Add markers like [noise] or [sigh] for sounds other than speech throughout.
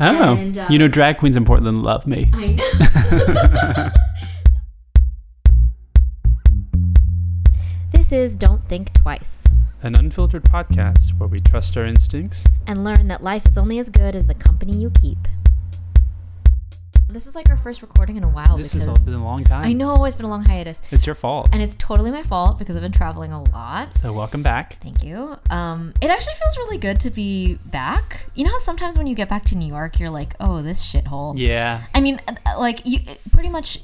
Oh, And, um, you know, drag queens in Portland love me. I know. [laughs] this is Don't Think Twice An unfiltered podcast where we trust our instincts. and learn that life is only as good as the company you keep. This is like our first recording in a while This has been a long time. I know it's been a long hiatus. It's your fault. And it's totally my fault because I've been traveling a lot. So welcome back. Thank you. Um, it actually feels really good to be back. You know how sometimes when you get back to New York, you're like, oh, this shithole. Yeah. I mean, uh, like you pretty much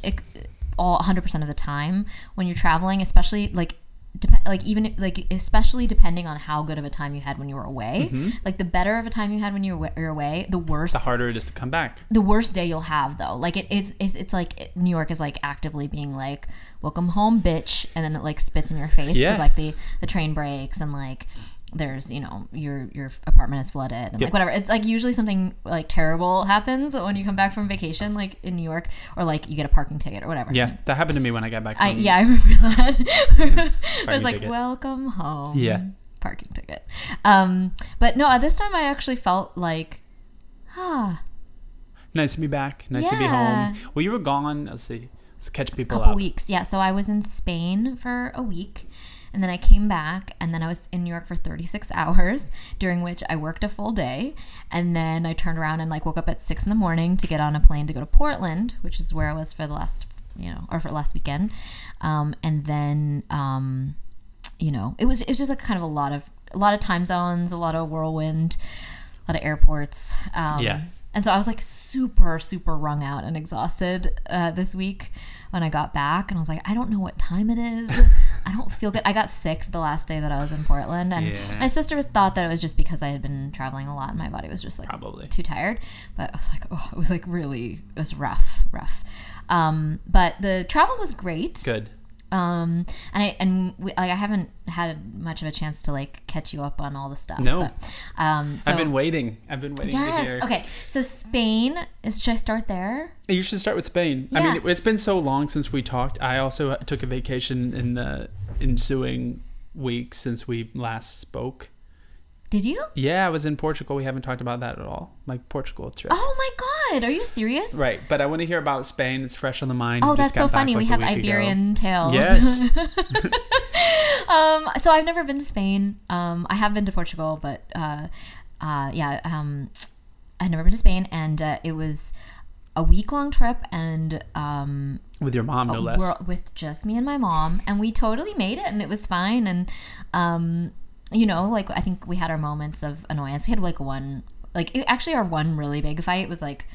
all 100% of the time when you're traveling, especially like dep- like even like especially depending on how good of a time you had when you were away. Mm-hmm. Like the better of a time you had when you were you're away, the worse The harder it is to come back. the worst day you'll have though. Like it is it's, it's like it, New York is like actively being like welcome home bitch and then it like spits in your face Yeah. like the the train breaks and like there's you know your your apartment is flooded and Yep. like whatever it's like usually something like terrible happens when you come back from vacation like in New York or like you get a parking ticket or whatever Yeah, that happened to me when I got back I, yeah, I remember [laughs] that. i was like, ticket. welcome home. Yeah. Parking ticket. Um, but no, at this time I actually felt like, ah, Nice to be back. Nice to be home. Well, you were gone. Let's see. Let's catch people couple up. weeks. Yeah. So I was in Spain for a week. And then I came back, and then I was in New York for 36 [laughs] hours, during which I worked a full day. And then I turned around and like woke up at six in the morning to get on a plane to go to Portland, which is where I was for the last, you know, or for last weekend. Um, and then, um, you know, it was it was just like kind of a lot of a lot of time zones, a lot of whirlwind, a lot of airports. Um, Yeah. And so I was like super, super wrung out and exhausted uh, this week when I got back, and I was like, I don't know what time it is. [laughs] I don't feel good. I got sick the last day that I was in Portland, and Yeah. my sister was, thought that it was just because I had been traveling a lot and my body was just like Probably. too tired. But I was like, oh, it was like really, it was rough, rough. Um, but the travel was great Good. Um and i and we, like i haven't had much of a chance to like catch you up on all the stuff No. but, um so I've been waiting. I've been waiting to yes hear. okay so spain is should i start there You should start with Spain. I mean, it, it's been so long since we talked. I also took a vacation in the ensuing week since we last spoke. did you Yeah, I was in Portugal. We haven't talked about that at all. like Portugal trip. oh my god are you serious Right, but I want to hear about Spain. It's fresh on the mind. Oh, that's so funny. like, we have week ago. Iberian tales. Yes. [laughs] [laughs] um, so I've never been to Spain. Um, I have been to Portugal, but uh, uh, yeah, um, I've never been to Spain, and uh, it was a week long trip, and um, with your mom, no less. with just me and my mom, and we totally made it, and it was fine. And um, you know, like I think we had our moments of annoyance. We had like one, like it, actually, our one really big fight was like.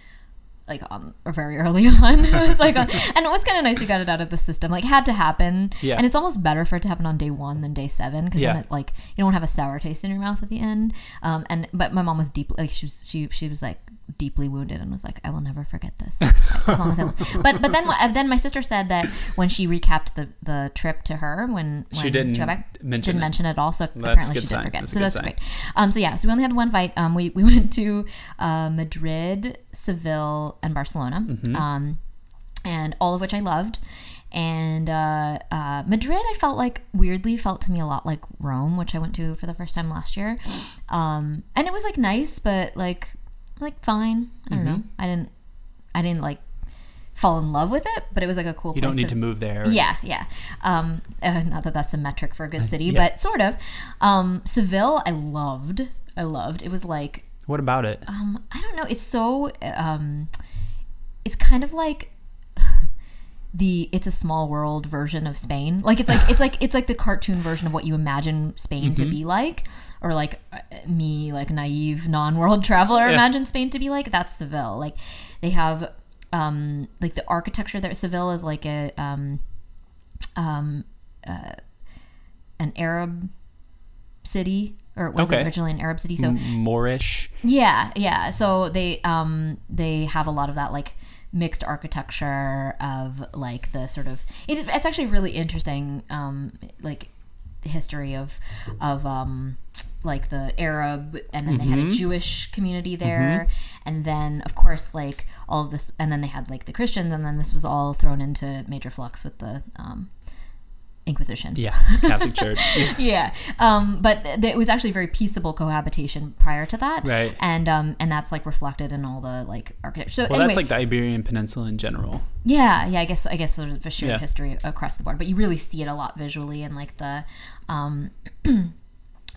Like on or very early [laughs] on, it was like, and it was kind of nice you got it out of the system. Like, had to happen, Yeah. and it's almost better for it to happen on day one than day seven because Yeah. then it like you don't have a sour taste in your mouth at the end. Um, and but my mom was deeply like she was she she was like deeply wounded and was like, I will never forget this. [laughs] as long as I but but then then my sister said that when she recapped the the trip to her when, when She didn't mention didn't it. mention it at all. So That's apparently she sign. did forget. That's so that's sign. great. Um, so yeah, so we only had one fight. Um, we we [laughs] went to uh, Madrid, Seville, and Barcelona. Mm-hmm. Um, and all of which I loved. And uh, uh, Madrid, I felt like weirdly felt to me a lot like Rome, which I went to for the first time last year. Um, and it was like nice, but like like fine. I don't know. Mm-hmm. I didn't I didn't like fall in love with it, but it was like a cool. you place don't need to move there. yeah, yeah. Um, uh, not that that's the metric for a good city, yeah. but sort of. Um, Seville, I loved. I loved. It was like What about it? um, I don't know. It's so um, it's kind of like [laughs] the it's a small world version of Spain. Like it's like it's like it's like the cartoon version of what you imagine Spain Mm-hmm. to be like, or like uh, me, like naive non-world [laughs] traveler, Yeah. imagine Spain to be like. That's Seville. Like they have um, like the architecture there. Seville is like a um, um, uh, an Arab city. Or it was Okay. originally an Arab city, so Moorish. yeah, yeah. So they um they have a lot of that like mixed architecture of like the sort of it's, it's actually really interesting um like the history of of um like the Arab and then they had a Jewish community there and then of course like all of this and then they had like the Christians and then this was all thrown into major flux with the um Inquisition. Yeah, [laughs] Catholic Church. Yeah. [laughs] yeah. Um, but th- it was actually very peaceable cohabitation prior to that. Right. And um, and that's like reflected in all the like architecture. So Well, anyway, that's like the Iberian Peninsula in general. yeah, yeah. I guess I guess sort of a shared Yeah. history across the board, but you really see it a lot visually and like the. Um, [clears throat]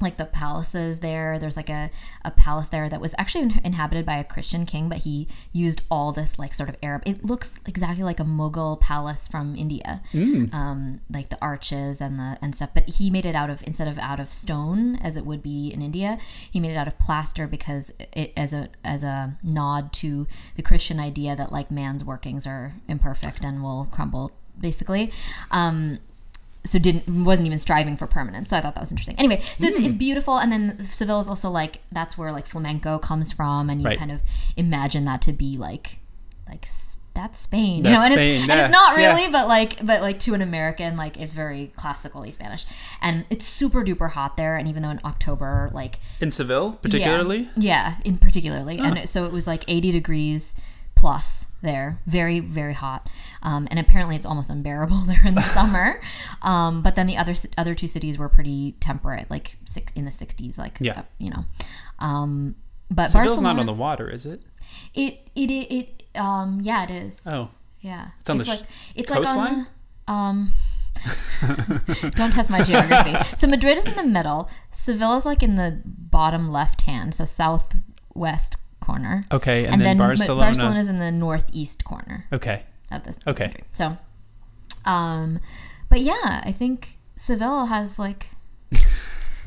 like the palaces there. There's like a, a palace there that was actually in- inhabited by a christian king but he used all this like sort of arab it looks exactly like a mughal palace from india. Um, like the arches and the and stuff but he made it out of instead of out of stone as it would be in india he made it out of plaster because it as a as a nod to the christian idea that like man's workings are imperfect and will crumble basically. Um, so didn't wasn't even striving for permanence. So I thought that was interesting. Anyway, so it's, it's hmm. beautiful, and then Seville is also like that's where like flamenco comes from, and you Right. kind of imagine that to be like like that's Spain, you know, and, Spain, it's, and it's not yeah. really, but like but like to an American, like it's very classically Spanish, and it's super duper hot there, and even though in October, like In Seville, particularly. yeah, yeah in particularly, and it, so it was like 80 degrees plus there, very very hot, um, and apparently it's almost unbearable [laughs] there in the [laughs] summer. Um, but then the other other two cities were pretty temperate, like six in the 60s, like Yeah. uh, you know. Um, but Seville's Barcelona, not on the water, is it? it it it, it um yeah it is Oh, yeah It's on the sh- like it's like on coastline? the, um [laughs] don't test my geography so madrid is in the middle seville is like in the bottom left hand so southwest corner okay. And, and, then, then, Barcelona. Barcelona is in the northeast corner Okay. Of this Okay. country. So, um, but yeah, I think Seville has like, [laughs]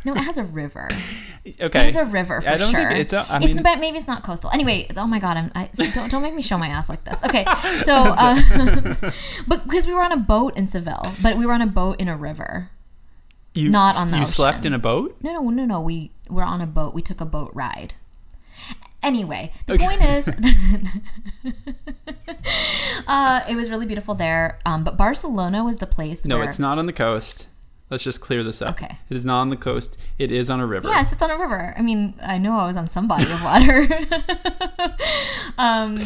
no, it has a river. [laughs] It Okay. has a river for I don't sure. think it's a- I it's but maybe it's not coastal. Anyway, oh my god, I'm I, so don't don't make me show my ass like this. Okay, [laughs] so uh, but because we were on a boat in Seville, but we were on a boat in a river. you, not on the You slept in a boat? No, no, no, no. We were on a boat. We took a boat ride. Anyway, the Okay. point is, [laughs] uh, it was really beautiful there. Um, but Barcelona was the place. No, where, it's not on the coast. Let's just clear this up. Okay. It is not on the coast. It is on a river. Yes, it's on a river. I mean, I know I was on some body of water. [laughs] um,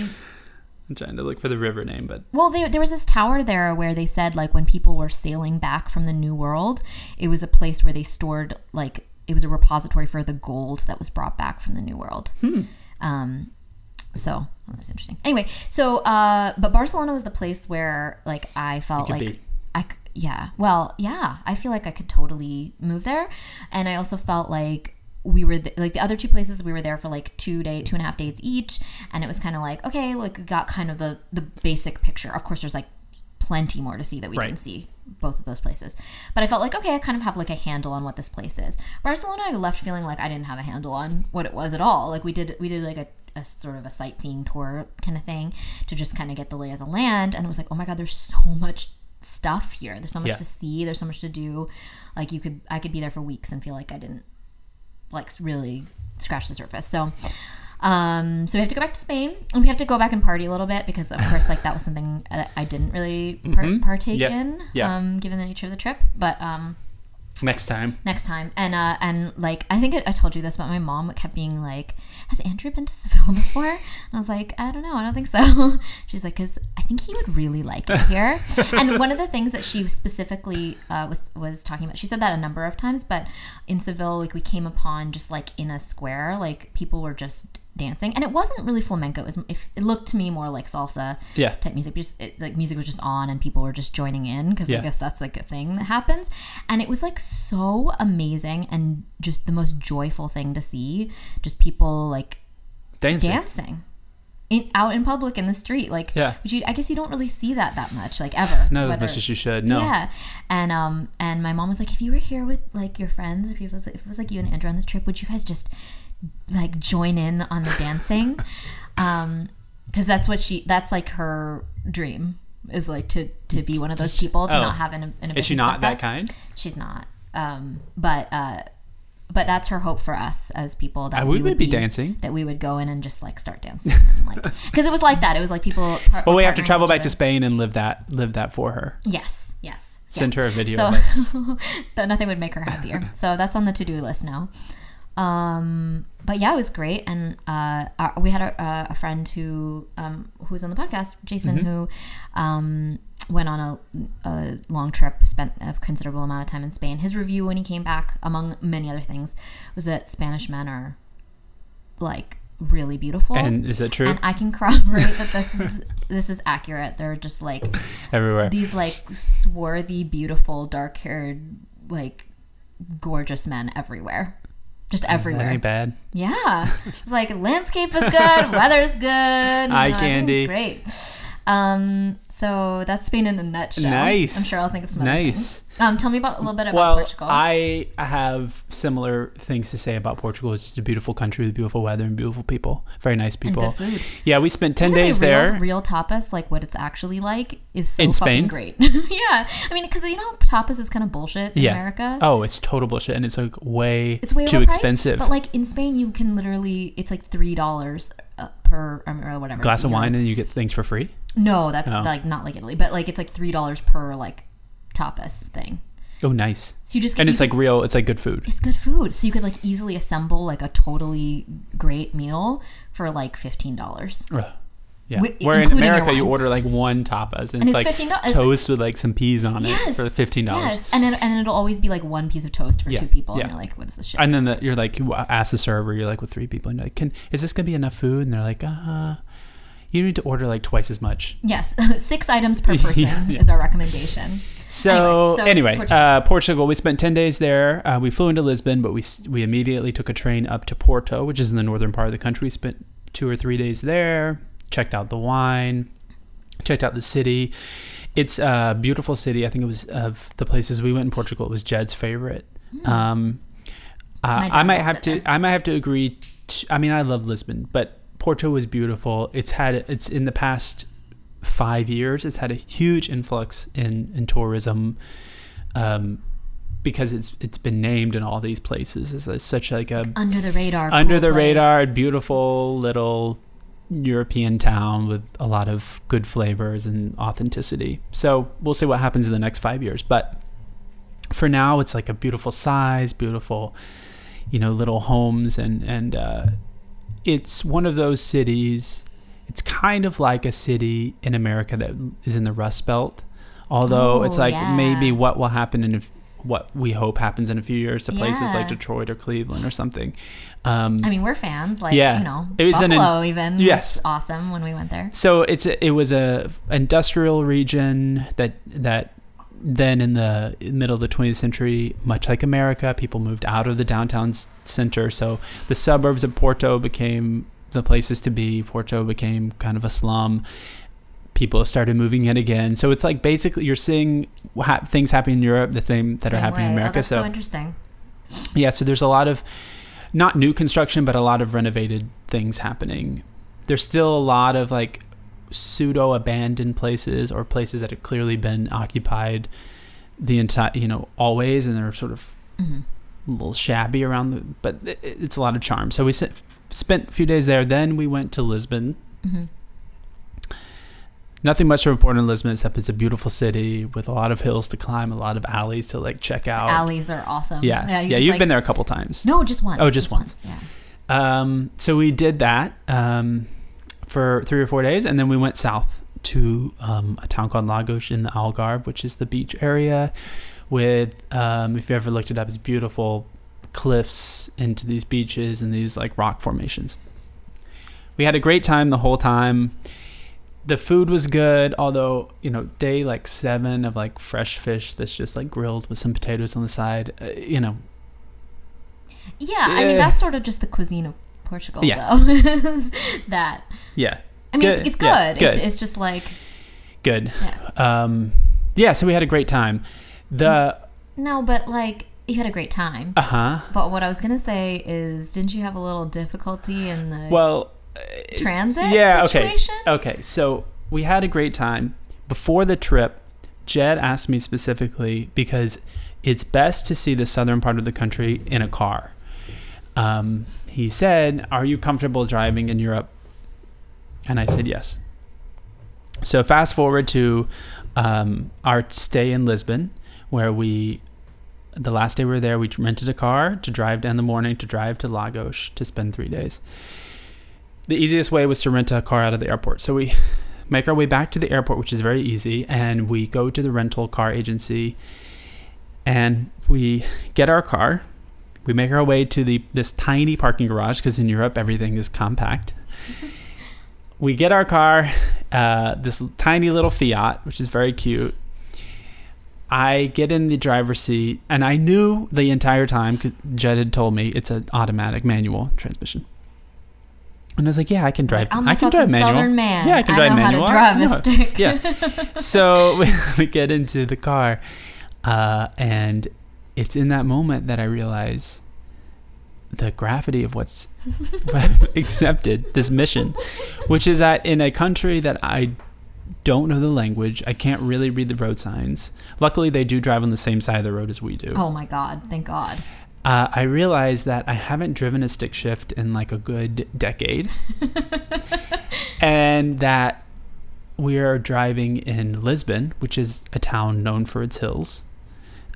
I'm trying to look for the river name, but well, there, there was this tower there where they said like when people were sailing back from the New World, it was a place where they stored like it was a repository for the gold that was brought back from the New World. Um, so that was interesting. Anyway, so uh, but Barcelona was the place where like I felt like be. I yeah well yeah I feel like I could totally move there, and I also felt like we were th- like the other two places we were there for like two day two and a half days each, and it was kind of like okay like we got kind of the the basic picture. Of course, there's like plenty more to see that we Right. didn't see both of those places. But I felt like, okay, I kind of have like a handle on what this place is. Barcelona, I left feeling like I didn't have a handle on what it was at all. Like we did, we did like a, a sort of a sightseeing tour kind of thing to just kind of get the lay of the land. And it was like, oh my God, there's so much stuff here. There's so much Yeah. to see. There's so much to do. Like you could, I could be there for weeks and feel like I didn't like really scratch the surface. So, um, so we have to go back to Spain and we have to go back and party a little bit because, of course, like that was something that I didn't really par- partake Yeah. in, Yeah. um, given the nature of the trip. But um, next time. next time, and uh, and like I think I, I told you this, but my mom kept being like, "Has Andrew been to Seville [laughs] before?" And I was like, "I don't know, I don't think so." [laughs] She's like, "Cause I think he would really like it here." [laughs] and one of the things that she specifically uh, was was talking about, she said that a number of times, but in Seville, like we came upon just like in a square, like people were just dancing, and it wasn't really flamenco. It was it, it looked to me more like salsa Yeah. type music. Just it, like music was just on, and people were just joining in because Yeah. I guess that's like a thing that happens. And it was like so amazing and just the most joyful thing to see. Just people like Dancing. dancing. In, out in public in the street, like Yeah. you, I guess you don't really see that that much, like ever. Not as much as you should. No. yeah, and um, and my mom was like, if you were here with like your friends, if it was if it was like you and Andrew on this trip, would you guys just like join in on the dancing? um, because that's what she that's like her dream is like to to be one of those people to Oh. not have an, an Is she not that kind? She's not. Um, but uh, but that's her hope for us as people that I we would, would be dancing. That we would go in and just like start dancing, like [laughs] because it was like that. It was like people. Par- Well, we have to travel back to. Spain and live that live that for her. Yes, yes. Send her a video So [laughs] nothing would make her happier. so that's on the to do list now. Um, but yeah, it was great, and uh, our, we had a, a friend who um, who was on the podcast, Jason, Mm-hmm. who um, went on a, a long trip, spent a considerable amount of time in Spain. His review when he came back, among many other things, was that Spanish men are like really beautiful. And is that true? And I can corroborate that this is [laughs] this is accurate. They're just like Everywhere. these like swarthy, beautiful, dark haired, like gorgeous men everywhere. Just everywhere. ain't bad. Yeah. [laughs] It's like landscape is good, weather's good. Eye candy. Great. Um, so that's Spain in a nutshell. Nice. I'm sure I'll think of some Nice. Um, tell me about a little bit about Well, Portugal. I have similar things to say about Portugal. It's just a beautiful country with beautiful weather and beautiful people. Very nice and people. good food. Yeah, we spent 10 Isn't days real, there. Real tapas, like what it's actually like, is so In fucking Spain? great. [laughs] yeah, I mean, because you know, tapas is kind of bullshit in Yeah. America. Oh, it's total bullshit, and it's like way, It's way too expensive. But like in Spain, you can literally, it's like three dollars uh, per um, or whatever Glass of wine, and you get things for free. No, that's Oh. like not like Italy, but like it's like three dollars per like tapas thing. Oh, nice. So you just And you it's like real. It's like good food. it's good food, so you could like easily assemble like a totally great meal for like fifteen dollars. Ugh. Yeah. Wi- Where in including your America you wine. order like one tapas and, And it's it's like fifteen dollars. toast with like some peas on it Yes. for fifteen dollars. Yes, and then, and it'll always be like one piece of toast for Yeah, two people, yeah. and you're like, what is this shit? And then the, you're like, you ask the server, you're like with three people, and you're like, can is this gonna be enough food? And they're like, uh, you need to order like twice as much. yes, [laughs] six items per [laughs] person Yeah, yeah. is our recommendation. So so anyway, Portugal. uh, Portugal. We spent ten days there. Uh, we flew into Lisbon, but we we immediately took a train up to Porto, which is in the northern part of the country. We spent two or three days there. Checked out the wine. Checked out the city. It's a beautiful city. I think it was of the places we went in Portugal. It was Jed's favorite. Um, uh, I might have to. there. I might have to agree. t I mean, I love Lisbon, but Porto was beautiful. It's had. It's in the past five years. It's had a huge influx in in tourism, um, because it's it's been named in all these places. It's, it's such like a Under the radar. under cool the place. radar, beautiful little European town with a lot of good flavors and authenticity. So we'll see what happens in the next five years. But for now, it's like a beautiful size, beautiful, you know, little homes, and and uh, it's one of those cities. It's kind of like a city in America that is in the Rust Belt, although it's Oh, like yeah. maybe what will happen in a, what we hope happens in a few years to places Yeah. like Detroit or Cleveland or something. Um, I mean, we're fans. Like, Yeah. you know, It was an Buffalo even Yes. was awesome when we went there. so it's a, it was a industrial region that that then in the middle of the 20th century, much like America, people moved out of the downtown center. So the suburbs of Porto became the places to be. Porto became kind of a slum. People started moving in again. So it's like basically you're seeing ha- things happening in Europe the same that are Same happening in way. Oh, America. that's so so interesting. yeah, so there's a lot of not new construction, but a lot of renovated things happening. There's still a lot of like pseudo abandoned places or places that have clearly been occupied the entire, you know, always, and they're sort of hmm a little shabby around the, but it- it's a lot of charm. So we s- spent a few days there. Then we went to Lisbon. hmm Nothing much to report in Lisbon except it's a beautiful city with a lot of hills to climb, a lot of alleys to like check out. Alleys are awesome. Yeah, yeah, you you've like- been there a couple times. No, just once. Oh, just once. Yeah. Um, so we did that um, for three or four days, and then we went south to um, a town called Lagos in the Algarve, which is the beach area. With, um, if you ever looked it up, it's beautiful cliffs into these beaches and these like rock formations. We had a great time the whole time. The food was good, although you know, day like seven of like fresh fish that's just like grilled with some potatoes on the side. Uh, you know, Yeah, I mean that's sort of just the cuisine of Portugal, Yeah. though. [laughs] is that yeah, I mean, Good. it's, it's good. Yeah, It's, good. it's just like good. yeah. um yeah so we had a great time the No, but like you had a great time. uh-huh But what I was gonna say is, didn't you have a little difficulty in the well transit yeah situation? okay okay so we had a great time before the trip jed asked me specifically because it's best to see the southern part of the country in a car um, he said are you comfortable driving in europe and i said yes so fast forward to um, our stay in lisbon where we the last day we were there we rented a car to drive down the morning to drive to lagos to spend three days the easiest way was to rent a car out of the airport. So we [laughs] make our way back to the airport, which is very easy, and we go to the rental car agency and we get our car. We make our way to the this tiny parking garage because in Europe everything is compact. [laughs] we get our car, uh, this tiny little Fiat, which is very cute. I get in the driver's seat, and I knew the entire time because Jed had told me it's an automatic manual transmission, and I was like, "Yeah, I can drive. A I can drive manual. Southern man. Yeah, I can I drive know how to manual. drive a stick. Yeah. [laughs] so [laughs] we, we get into the car, uh, and it's in that moment that I realize the gravity of what's [laughs] [laughs] accepted this mission, which is that in a country that I don't know the language, I can't really read the road signs. Luckily, they do drive on the same side of the road as we do. Oh my god! Thank God. Uh, I realize that I haven't driven a stick shift in like a good decade, [laughs] and that we are driving in Lisbon, which is a town known for its hills.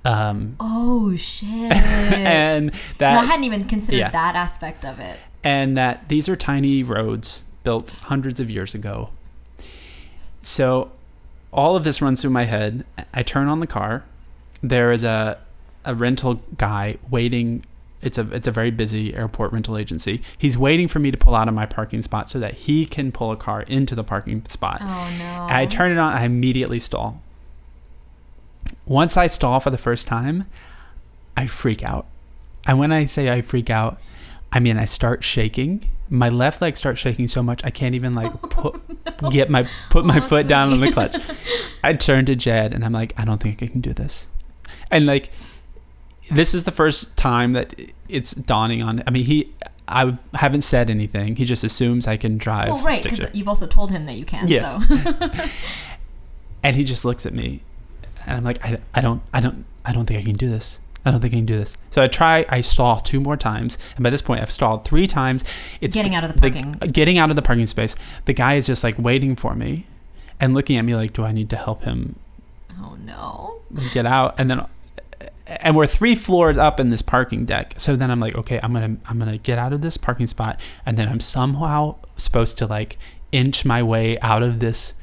Um, Oh [laughs] shit! and No, I hadn't even considered yeah. that aspect of it. and that these are tiny roads built hundreds of years ago. So all of this runs through my head. I turn on the car. There is a a rental guy waiting. It's a it's a very busy airport rental agency. He's waiting for me to pull out of my parking spot so that he can pull a car into the parking spot. Oh no! I turn it on. I immediately stall. Once I stall for the first time, I freak out. And when I say I freak out, I mean I start shaking. My left leg starts shaking so much I can't even like [laughs] put get my put my foot down on the clutch. I turn to Jed and I'm like, I don't think I can do this. And like, this is the first time that it's dawning on. I mean, he. I haven't said anything. He just assumes I can drive. well, right, because you've also told him that you can. Yes. So. [laughs] and he just looks at me and i'm like I, I don't i don't i don't think i can do this. I don't think i can do this. So i try i stall two more times. And by this point i've stalled three times. It's Getting out of the parking uh, getting out of the parking space. The guy is just like waiting for me and looking at me like do i need to help him oh no! get out? And then and we're three floors up in this parking deck. So then i'm like okay i'm gonna i'm gonna get out of this parking spot. And then i'm somehow supposed to like inch my way out of this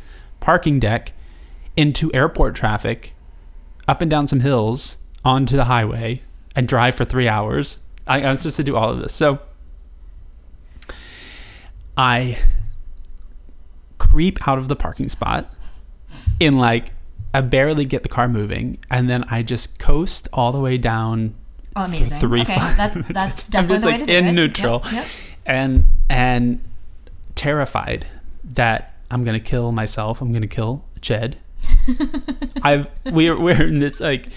parking deck into airport traffic up and down some hills onto the highway and drive for three hours i, I was supposed to do all of this so i creep out of the parking spot in like I barely get the car moving, and then I just coast all the way down, Oh, amazing. three, okay, five that's that's [laughs] I'm definitely just, the way like, in it. Yep, neutral. Yep. and and terrified that I'm gonna kill myself. I'm gonna kill Jed. I've we're we're in this like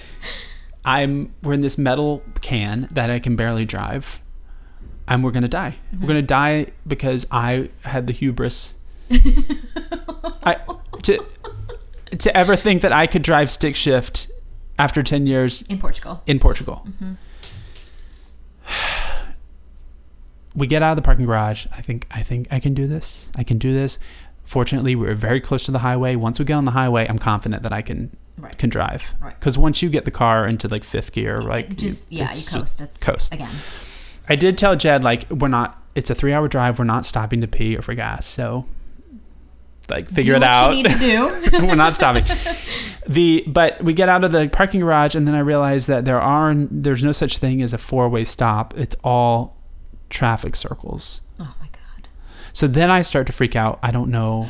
I'm we're in this metal can that I can barely drive, and we're gonna die. Mm-hmm. We're gonna die because I had the hubris. [laughs] I to to ever think that I could drive stick shift after ten years In Portugal. in Portugal. [sighs] we get out of the parking garage. I think I think I can do this. I can do this. Fortunately, we were very close to the highway. Once we get on the highway, I'm confident that I can Right. can drive. Right. Because once you get the car into like fifth gear, like just yeah, you coast. It's coast. again. I did tell Jed like we're not. It's a three hour drive. We're not stopping to pee or for gas. So like figure it what out. You need to do. [laughs] [laughs] we're not stopping. The but we get out of the parking garage and then I realize that there are there's no such thing as a four way stop. It's all traffic circles. Oh. So then I start to freak out. I don't know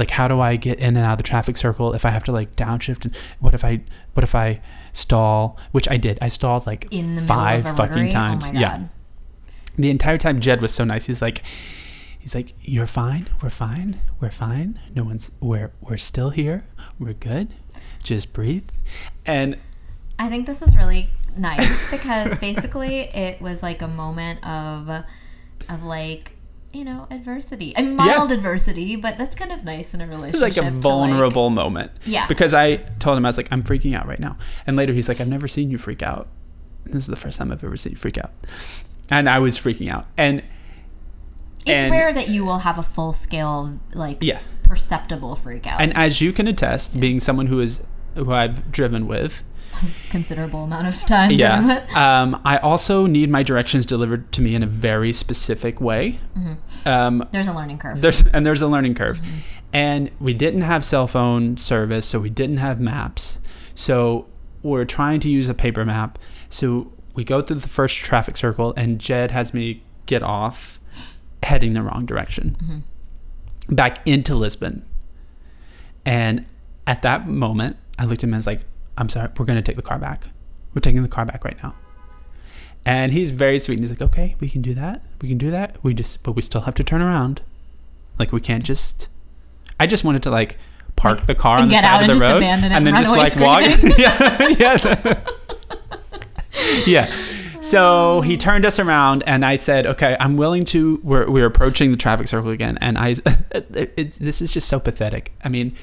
like how do I get in and out of the traffic circle if I have to like downshift and what if I what if I stall, which I did. I stalled like In the five fucking rotary? Oh times. Oh my Yeah. The entire time Jed was so nice. He's like he's like you're fine. We're fine. We're fine. No one's we're we're still here. We're good. Just breathe. And I think this is really nice because basically it was like a moment of of like you know adversity. I mean, mild adversity, but that's kind of nice in a it relationship. was like a vulnerable moment. Yeah. Because I told him I was like I'm freaking out right now. And later he's like I've never seen you freak out. This is the first time I've ever seen you freak out. And I was freaking out. And it's and- rare that you will have a full scale like yeah. perceptible freak out. And as you can attest, being someone who is who I've driven with. Considerable amount of time. Yeah. [laughs] Um, I also need my directions delivered to me in a very specific way. Um, There's a learning curve. there's and there's a learning curve, and we didn't have cell phone service, so we didn't have maps. So we're trying to use a paper map. So we go through the first traffic circle, and Jed has me get off, heading the wrong direction, back into Lisbon. And at that moment, I looked at him and was like, "I'm sorry, we're going to take the car back. We're taking the car back right now." And he's very sweet. And he's like, "Okay, we can do that. We can do that. We just, but we still have to turn around. Like we can't just." I just wanted to like park Like, the car and on the side of the road and then just like walk. [laughs] yeah, yes, [laughs] yeah. So he turned us around, and I said, "Okay, I'm willing to." We're we're approaching the traffic circle again, and I, [laughs] it, it's this is just so pathetic. I mean,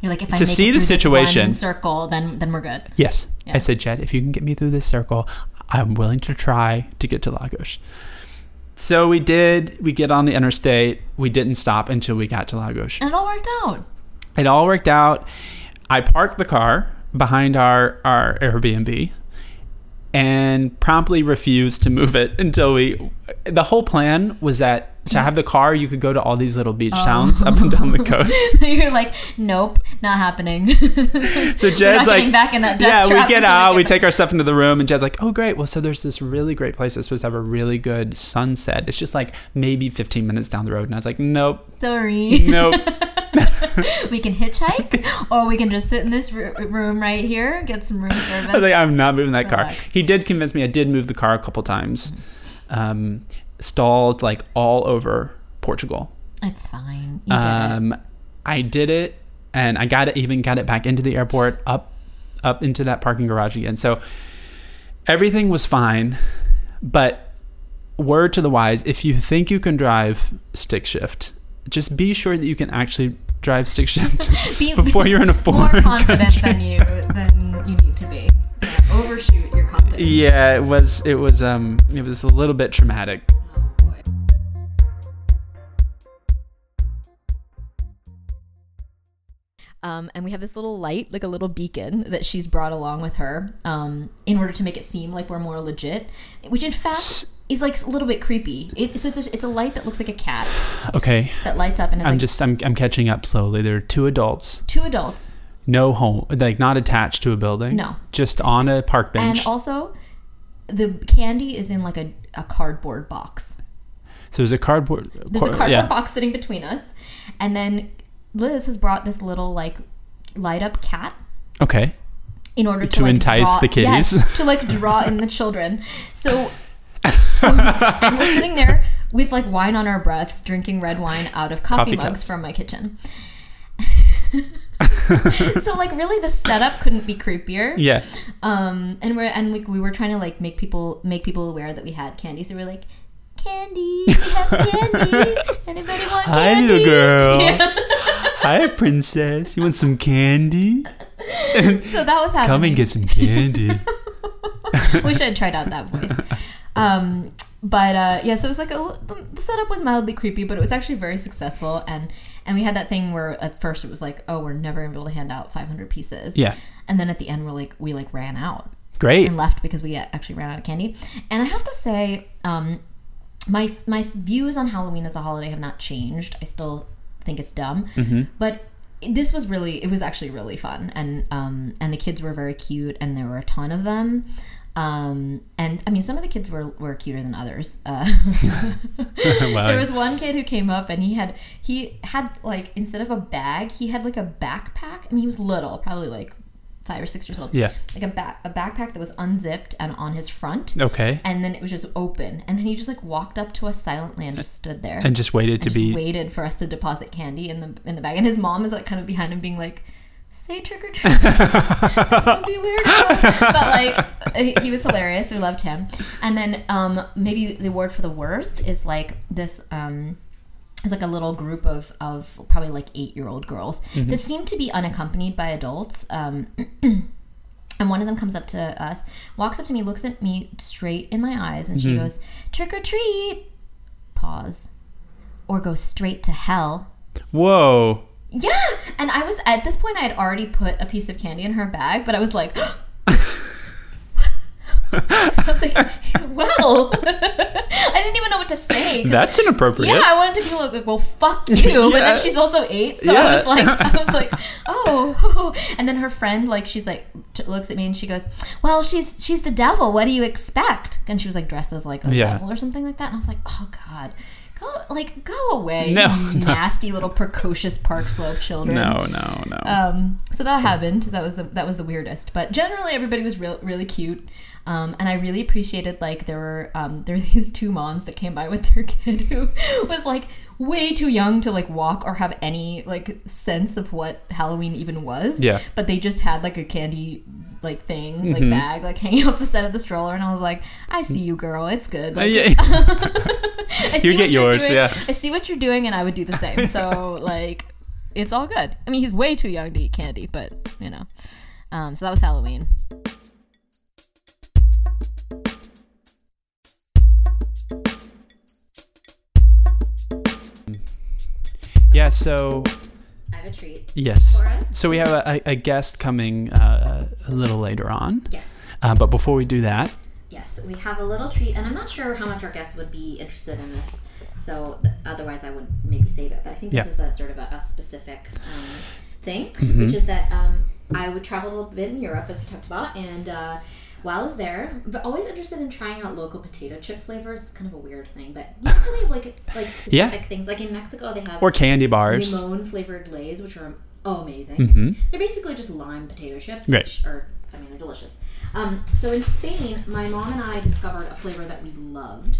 You're like, if I To make see it the situation- circle, then then we're good. yes, Yeah. I said, Jed, if you can get me through this circle, I'm willing to try to get to Lagos. So we did. We get on the interstate. We didn't stop until we got to Lagos. And it all worked out. It all worked out. I parked the car behind our, our Airbnb and promptly refused to move it [laughs] until we. The whole plan was that to have the car, you could go to all these little beach towns up and down the [laughs] coast. You're like, nope, not happening. [laughs] So Jed's like, back in that yeah, we get out, we take our stuff into the room, and Jed's like, oh, great. Well, so there's this really great place that's supposed to have a really good sunset. It's just like maybe 15 minutes down the road. And I was like, nope, Sorry. nope. [laughs] we can hitchhike, or we can just sit in this r- room right here, get some room service. I was like, I'm not moving that car. He did convince me. I did move the car a couple times. Um, stalled like all over Portugal. it's fine. You did it. Um, I did it, and I got it. Even got it back into the airport, up, up into that parking garage again. So everything was fine, but word to the wise: if you think you can drive stick shift, just be sure that you can actually drive stick shift [laughs] Be- [laughs] before you're in a [laughs] foreign more confident country. than you than you need to be. Yeah, overshoot your confidence. Yeah, it was. It was. Um, it was a little bit traumatic. Um, and we have this little light, like a little beacon, that she's brought along with her, um, in order to make it seem like we're more legit. Which, in fact, is like a little bit creepy. It, so it's a, it's a light that looks like a cat Okay, that lights up, and I'm like just. I'm. I'm catching up slowly. There are two adults, two adults, no home, like not attached to a building. No. just on a park bench. and also the candy is in like a, a cardboard box. so there's a cardboard. There's a cardboard yeah. box sitting between us, and then Liz has brought this little like light up cat Okay. in order to, To like, entice draw, the kitties. yes, to like draw in the children. So um, and [laughs] we're sitting there with like wine on our breaths, drinking red wine out of coffee, Coffee mugs cups. from my kitchen. [laughs] so like really the setup couldn't be creepier. Yeah. Um and we're and we, we were trying to like make people make people aware that we had candy. So we're like candy, we have candy. [laughs] Anybody want Hi, candy? little girl. Yeah. [laughs] Hi, princess. You want some candy? so that was happening. Come and get some candy. [laughs] Wish I'd tried out that voice. Um, but uh, yeah, so it was like a, the, setup was mildly creepy, but it was actually very successful. And and we had that thing where at first it was like, oh, we're never gonna be able to hand out 500 pieces. Yeah. And then at the end, we're like, we like ran out Great. and left because we actually ran out of candy. And I have to say, um, my my views on Halloween as a holiday have not changed. I still think it's dumb, Mm-hmm. but this was really it was actually really fun and um and the kids were very cute and there were a ton of them um and i mean some of the kids were were cuter than others uh [laughs] [laughs] Wow. there was one kid who came up and he had he had like instead of a bag he had like a backpack i mean he was little probably like five or six years old. Yeah. like a back a backpack that was unzipped and on his front. Okay. and then it was just open. And then he just like walked up to us silently and just stood there. And just waited to and be. waited for us to deposit candy in the in the bag. And his mom is like kind of behind him being like say trick or [laughs] treat. Don't be weird but like he- he was hilarious. We loved him. And then um maybe the word for the worst is like this um it's like a little group of of probably like eight year old girls that seem to be unaccompanied by adults um [clears throat] And one of them comes up to us, walks up to me, looks at me straight in my eyes, and she goes, Trick or treat. Pause. Or go straight to hell. Whoa. Yeah. And I was at this point I had already put a piece of candy in her bag, but I was like [laughs] [laughs] I was like, [laughs] well, [laughs] I didn't even know what to say. That's inappropriate. yeah, I wanted to be like, well, fuck you. But Yeah. then she's also eight, so I was like, I was like, oh. And then her friend, like, she's like, looks at me and she goes, well, she's she's the devil. What do you expect? And she was like dressed as like a Yeah. devil or something like that. And I was like, oh god, go like go away, No, you no. nasty little precocious Park Slope children. No, no, no. Um, so that happened. That was the, that was the weirdest. But generally, everybody was real, really cute. Um, and I really appreciated like there were um, [laughs] there were these two moms that came by with their [laughs] kid who was like way too young to like walk or have any like sense of what Halloween even was. Yeah. But they just had like a candy like thing like Mhm. bag like [laughs] hanging up the side of the stroller, and I was like, I see you, girl. It's good. Uh, yeah. You get yours, yeah. I see what you're doing, and I would do the same. So like, it's all good. I mean, he's way too young to eat candy, but you know. Um, so that was Halloween. Yeah. So I have a treat yes. for us. So we have a, a guest coming uh, a little later on. Yes. Uh, but before we do that, Yes, we have a little treat, and I'm not sure how much our guests would be interested in this. So th- otherwise, I would maybe save it. But I think Yeah. this is a sort of a, a specific um, thing, Mhm. which is that um, I would travel a little bit in Europe, as we talked about, and uh, while I was there, but always interested in trying out local potato chip flavors. Kind of a weird thing, but you know how they have like like [laughs] specific Yeah. things. Like in Mexico, they have or candy bars. limon flavored lays, which are amazing. Mm-hmm. They're basically just lime potato chips, Right. which are, I mean, they're delicious. Um, so in Spain, my mom and I discovered a flavor that we loved.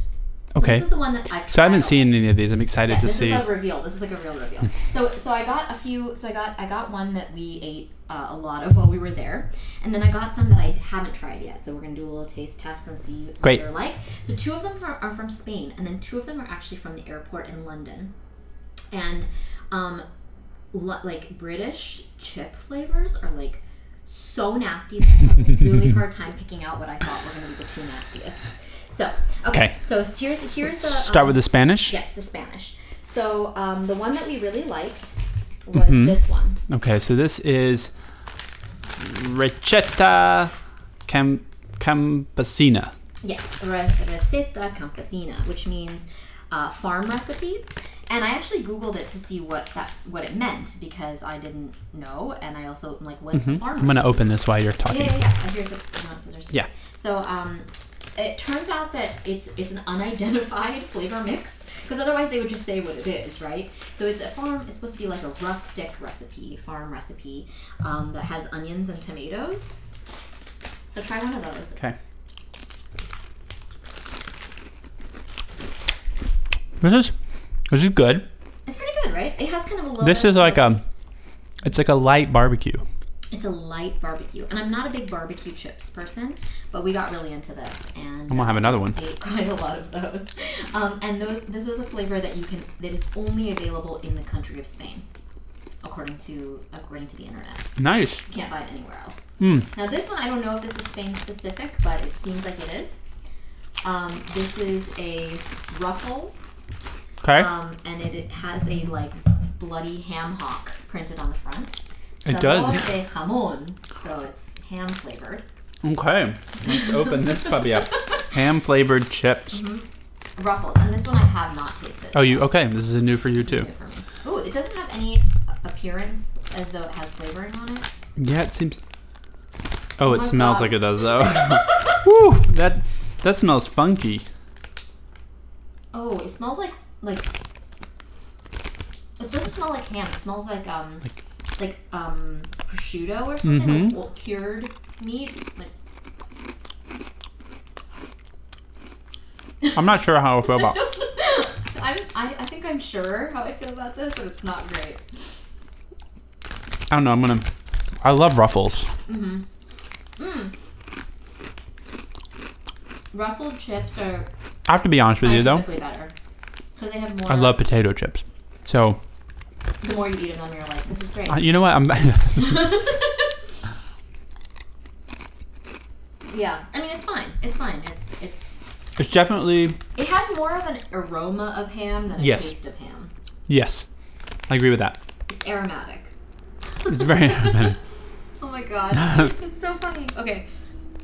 So Okay. This is the one that I've. So I haven't seen any of these. I'm excited Yeah, to this see. This is a reveal. This is like a real reveal. [laughs] so, so I got a few. So I got I got one that we ate uh, a lot of while we were there, and then I got some that I haven't tried yet. So we're gonna do a little taste test and see what Great. they're like. So two of them are, are from Spain, and then two of them are actually from the airport in London, and um, lo- like British chip flavors are like so nasty that I have a really [laughs] hard time picking out what I thought were going to be the two nastiest. So okay, Okay. so here's here's the Start um, with the Spanish. yes the Spanish. So um, the one that we really liked was Mhm. this one. Okay, so this is Receta Cam- Campesina. Yes, re- receta campesina, which means uh, farm recipe. And I actually googled it to see what that what it meant because I didn't know, and I also like, what's a Mhm. farm? I'm gonna recipe? open this while you're talking. yeah, yeah. Uh, Here's a no, scissors. Yeah. So um, it turns out that it's it's an unidentified flavor mix because otherwise they would just say what it is, right? So it's a farm. It's supposed to be like a rustic recipe, farm recipe um, that has onions and tomatoes. So try one of those. Okay. This is this is good. It's pretty good, right? It has kind of a low. This is like a it's like a light barbecue. It's a light barbecue, and I'm not a big barbecue chips person, but we got really into this, and I'm gonna have another one. [laughs] ate quite a lot of those. Um, and those, this is a flavor that you can that is only available in the country of Spain, according to according to the internet. Nice. You can't buy it anywhere else. Mm. Now this one, I don't know if this is Spain specific, but it seems like it is. Um, this is a Ruffles, Okay. um, and it, it has a like bloody ham hock printed on the front. It does. De jamón, so it's ham flavored. Okay. Let's open this puppy up. [laughs] Ham flavored chips. Ruffles, and this one I have not tasted. Oh, you okay? This is a new for you This too. new for me. Ooh, it doesn't have any appearance as though it has flavoring on it. Yeah, it seems. Oh, it smells God. like it does though. [laughs] [laughs] Woo! That that smells funky. Oh, it smells like like. It doesn't smell like ham. It smells like um Like- like, um prosciutto or something, like Mhm. well, cured meat. Like I'm not sure how I feel about. [laughs] I'm, I I think I'm sure how I feel about this, but it's not great. I don't know. I'm gonna. I love ruffles. Mm-hmm. Mm. Ruffled chips are I have to be honest with you though. better because they have more. I love potato chips. So The more you eat of them, you're like, this is great. uh, you know what? I'm. [laughs] [laughs] yeah, I mean it's fine. It's fine. It's it's it's definitely it has more of an aroma of ham than a Yes. taste of ham. yes. I agree with that. It's aromatic. It's very [laughs] aromatic. Oh my god, it's so funny. Okay,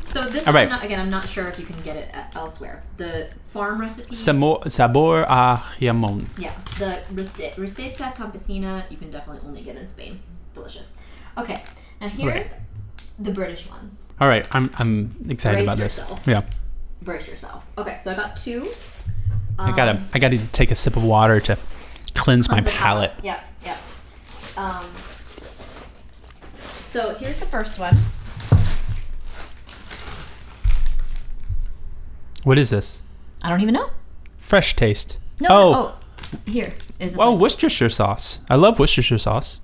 so this All one, right. Not, again, I'm not sure if you can get it elsewhere. The farm recipe. Samo- sabor a jamon. yeah, the rece- receta campesina you can definitely only get in Spain. Delicious. Okay, now here's the British ones. All right, I'm I'm excited Brace about this. yourself. Yeah, Brace yourself. Okay, so I got two. I gotta Um, I gotta take a sip of water to cleanse my Cleanse the palate. Yep, yep. Um, so here's the first one. What is this? I don't even know. Fresh taste. No. Oh. Oh, here is. Oh. Worcestershire sauce. I love Worcestershire sauce.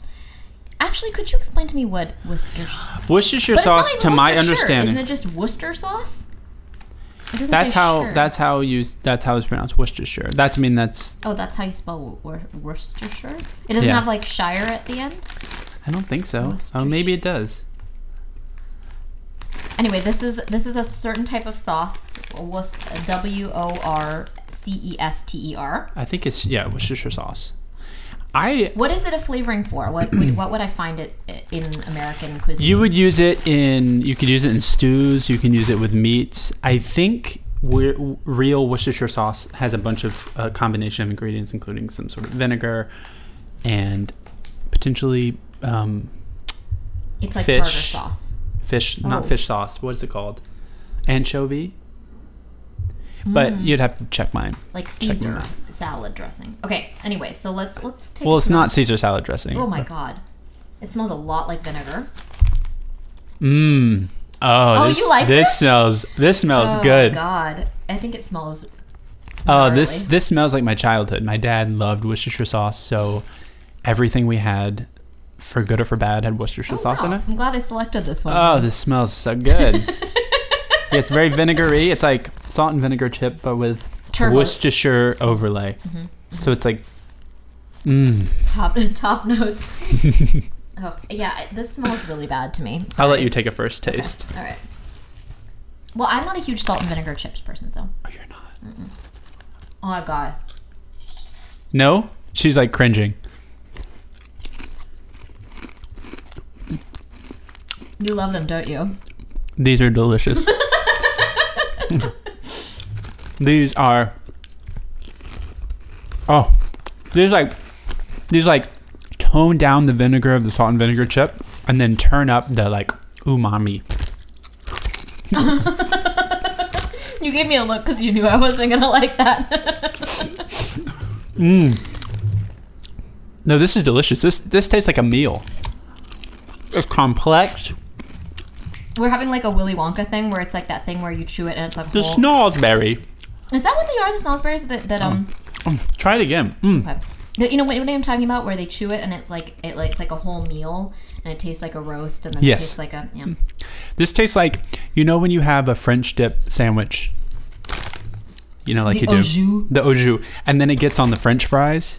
Actually, could you explain to me what Worcester? Worcestershire But it's not sauce, even to my Worcestershire. understanding, isn't it just Worcester sauce? It doesn't that's say how shire. that's how you that's how it's pronounced Worcestershire. That's I mean that's Oh, that's how you spell Wor- Worcestershire. It doesn't Yeah. have like shire at the end. I don't think so. Oh, maybe it does. Anyway, this is this is a certain type of sauce. Was W O R C E S T E R. I think it's yeah Worcestershire sauce. I What is it a flavoring for? What would, what would I find it in American cuisine? You would use it in. You could use it in stews. You can use it with meats. I think we're, real Worcestershire sauce has a bunch of uh, combination of ingredients, including some sort of vinegar and potentially um, It's like fish. tartar sauce. Fish, not Oh. fish sauce. What is it called? Anchovy. But Mm. you'd have to check mine. like Caesar out. salad dressing. Okay. Anyway, so let's let's take. Well, it's not Caesar salad dressing. Oh my god, it smells a lot like vinegar. Mmm. Oh, Oh, this, you like this this? smells. This smells oh good. my god, I think it smells. Oh, this this smells like my childhood. My dad loved Worcestershire sauce, so everything we had, for good or for bad, had Worcestershire Oh, sauce in it. I'm glad I selected this one. Oh, this smells so good. yeah, [laughs] it's very vinegary. It's like salt and vinegar chip, but with Turbo. Worcestershire overlay. Mm-hmm, mm-hmm. So it's like, mmm. top [laughs] top notes. [laughs] oh yeah, this smells really bad to me. I'll let you take a first taste. All right. Well, I'm not a huge salt and vinegar chips person, so. Oh, you're not. Oh my god. No, she's like cringing. You love them, don't you? These are delicious. [laughs] these are. Oh, these like, these like, tone down the vinegar of the salt and vinegar chip, and then turn up the like umami. [laughs] You gave me a look because you knew I wasn't gonna like that. Mmm. [laughs] No, this is delicious. This this tastes like a meal. It's complex. We're having like a Willy Wonka thing where it's like that thing where you chew it and it's like The whole. snozberry. Is that what they are? The snozzberries that, that um. Mm, try it again. Mm. Okay. The- You know what, what I'm talking about, where they chew it and it's like it like it's like a whole meal and it tastes like a roast and then Yes. it tastes like a yeah. This tastes like you know when you have a French dip sandwich. You know, like the you do au jus. the au jus, and then it gets on the French fries,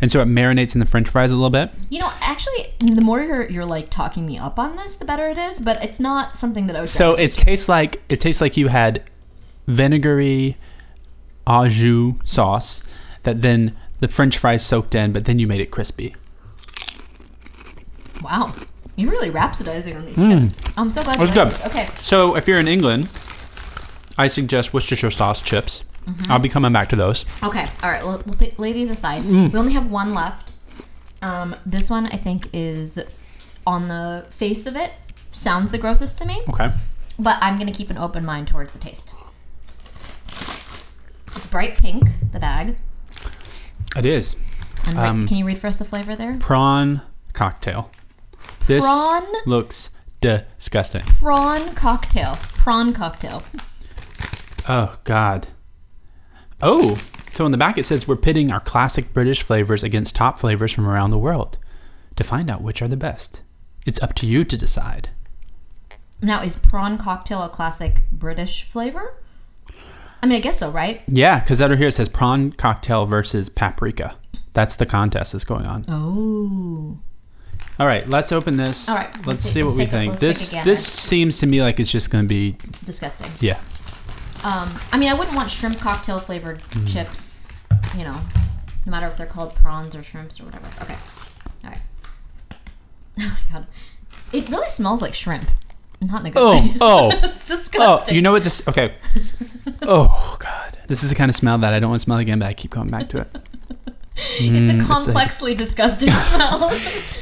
and so it marinates in the French fries a little bit. You know, actually, the more you're you're like talking me up on this, the better it is. But it's not something that I would. So it tastes like it tastes like you had vinegary au jus sauce that then the French fries soaked in, but then you made it crispy. Wow, you're really rhapsodizing on these Mm. chips. I'm so glad. That's good. Okay. So if you're in England, I suggest Worcestershire sauce chips. Mm-hmm. I'll be coming back to those. Okay. All right. Well, we'll put, lay these aside. Mm. We only have one left. Um, this one I think is on the face of it sounds the grossest to me, Okay. but I'm gonna keep an open mind towards the taste. It's bright pink, the bag. It is And Um, can you read for us the flavor there? prawn cocktail. This Prawn looks disgusting. prawn cocktail. Prawn cocktail. Oh God. Oh, so on the back it says we're pitting our classic British flavors against top flavors from around the world to find out which are the best. It's up to you to decide. Now, is prawn cocktail a classic British flavor? I mean, I guess so, right? Yeah, because under here it says prawn cocktail versus paprika. That's the contest that's going on. Oh. All right, let's open this. All right, let's, let's see take- what we think. let's take a this this seems to me like it's just going to be Disgusting. yeah. Um, I mean, I wouldn't want shrimp cocktail flavored Mm. chips, you know, no matter if they're called prawns or shrimps or whatever. Okay. All right. [laughs] Oh my god. It really smells like shrimp. Not in a good Oh, way. oh, [laughs] it's oh! disgusting. You know what this? Okay. [laughs] Oh God, this is the kind of smell that I don't want to smell again, but I keep going back to it. it's Mm, a like- complexly disgusting smell.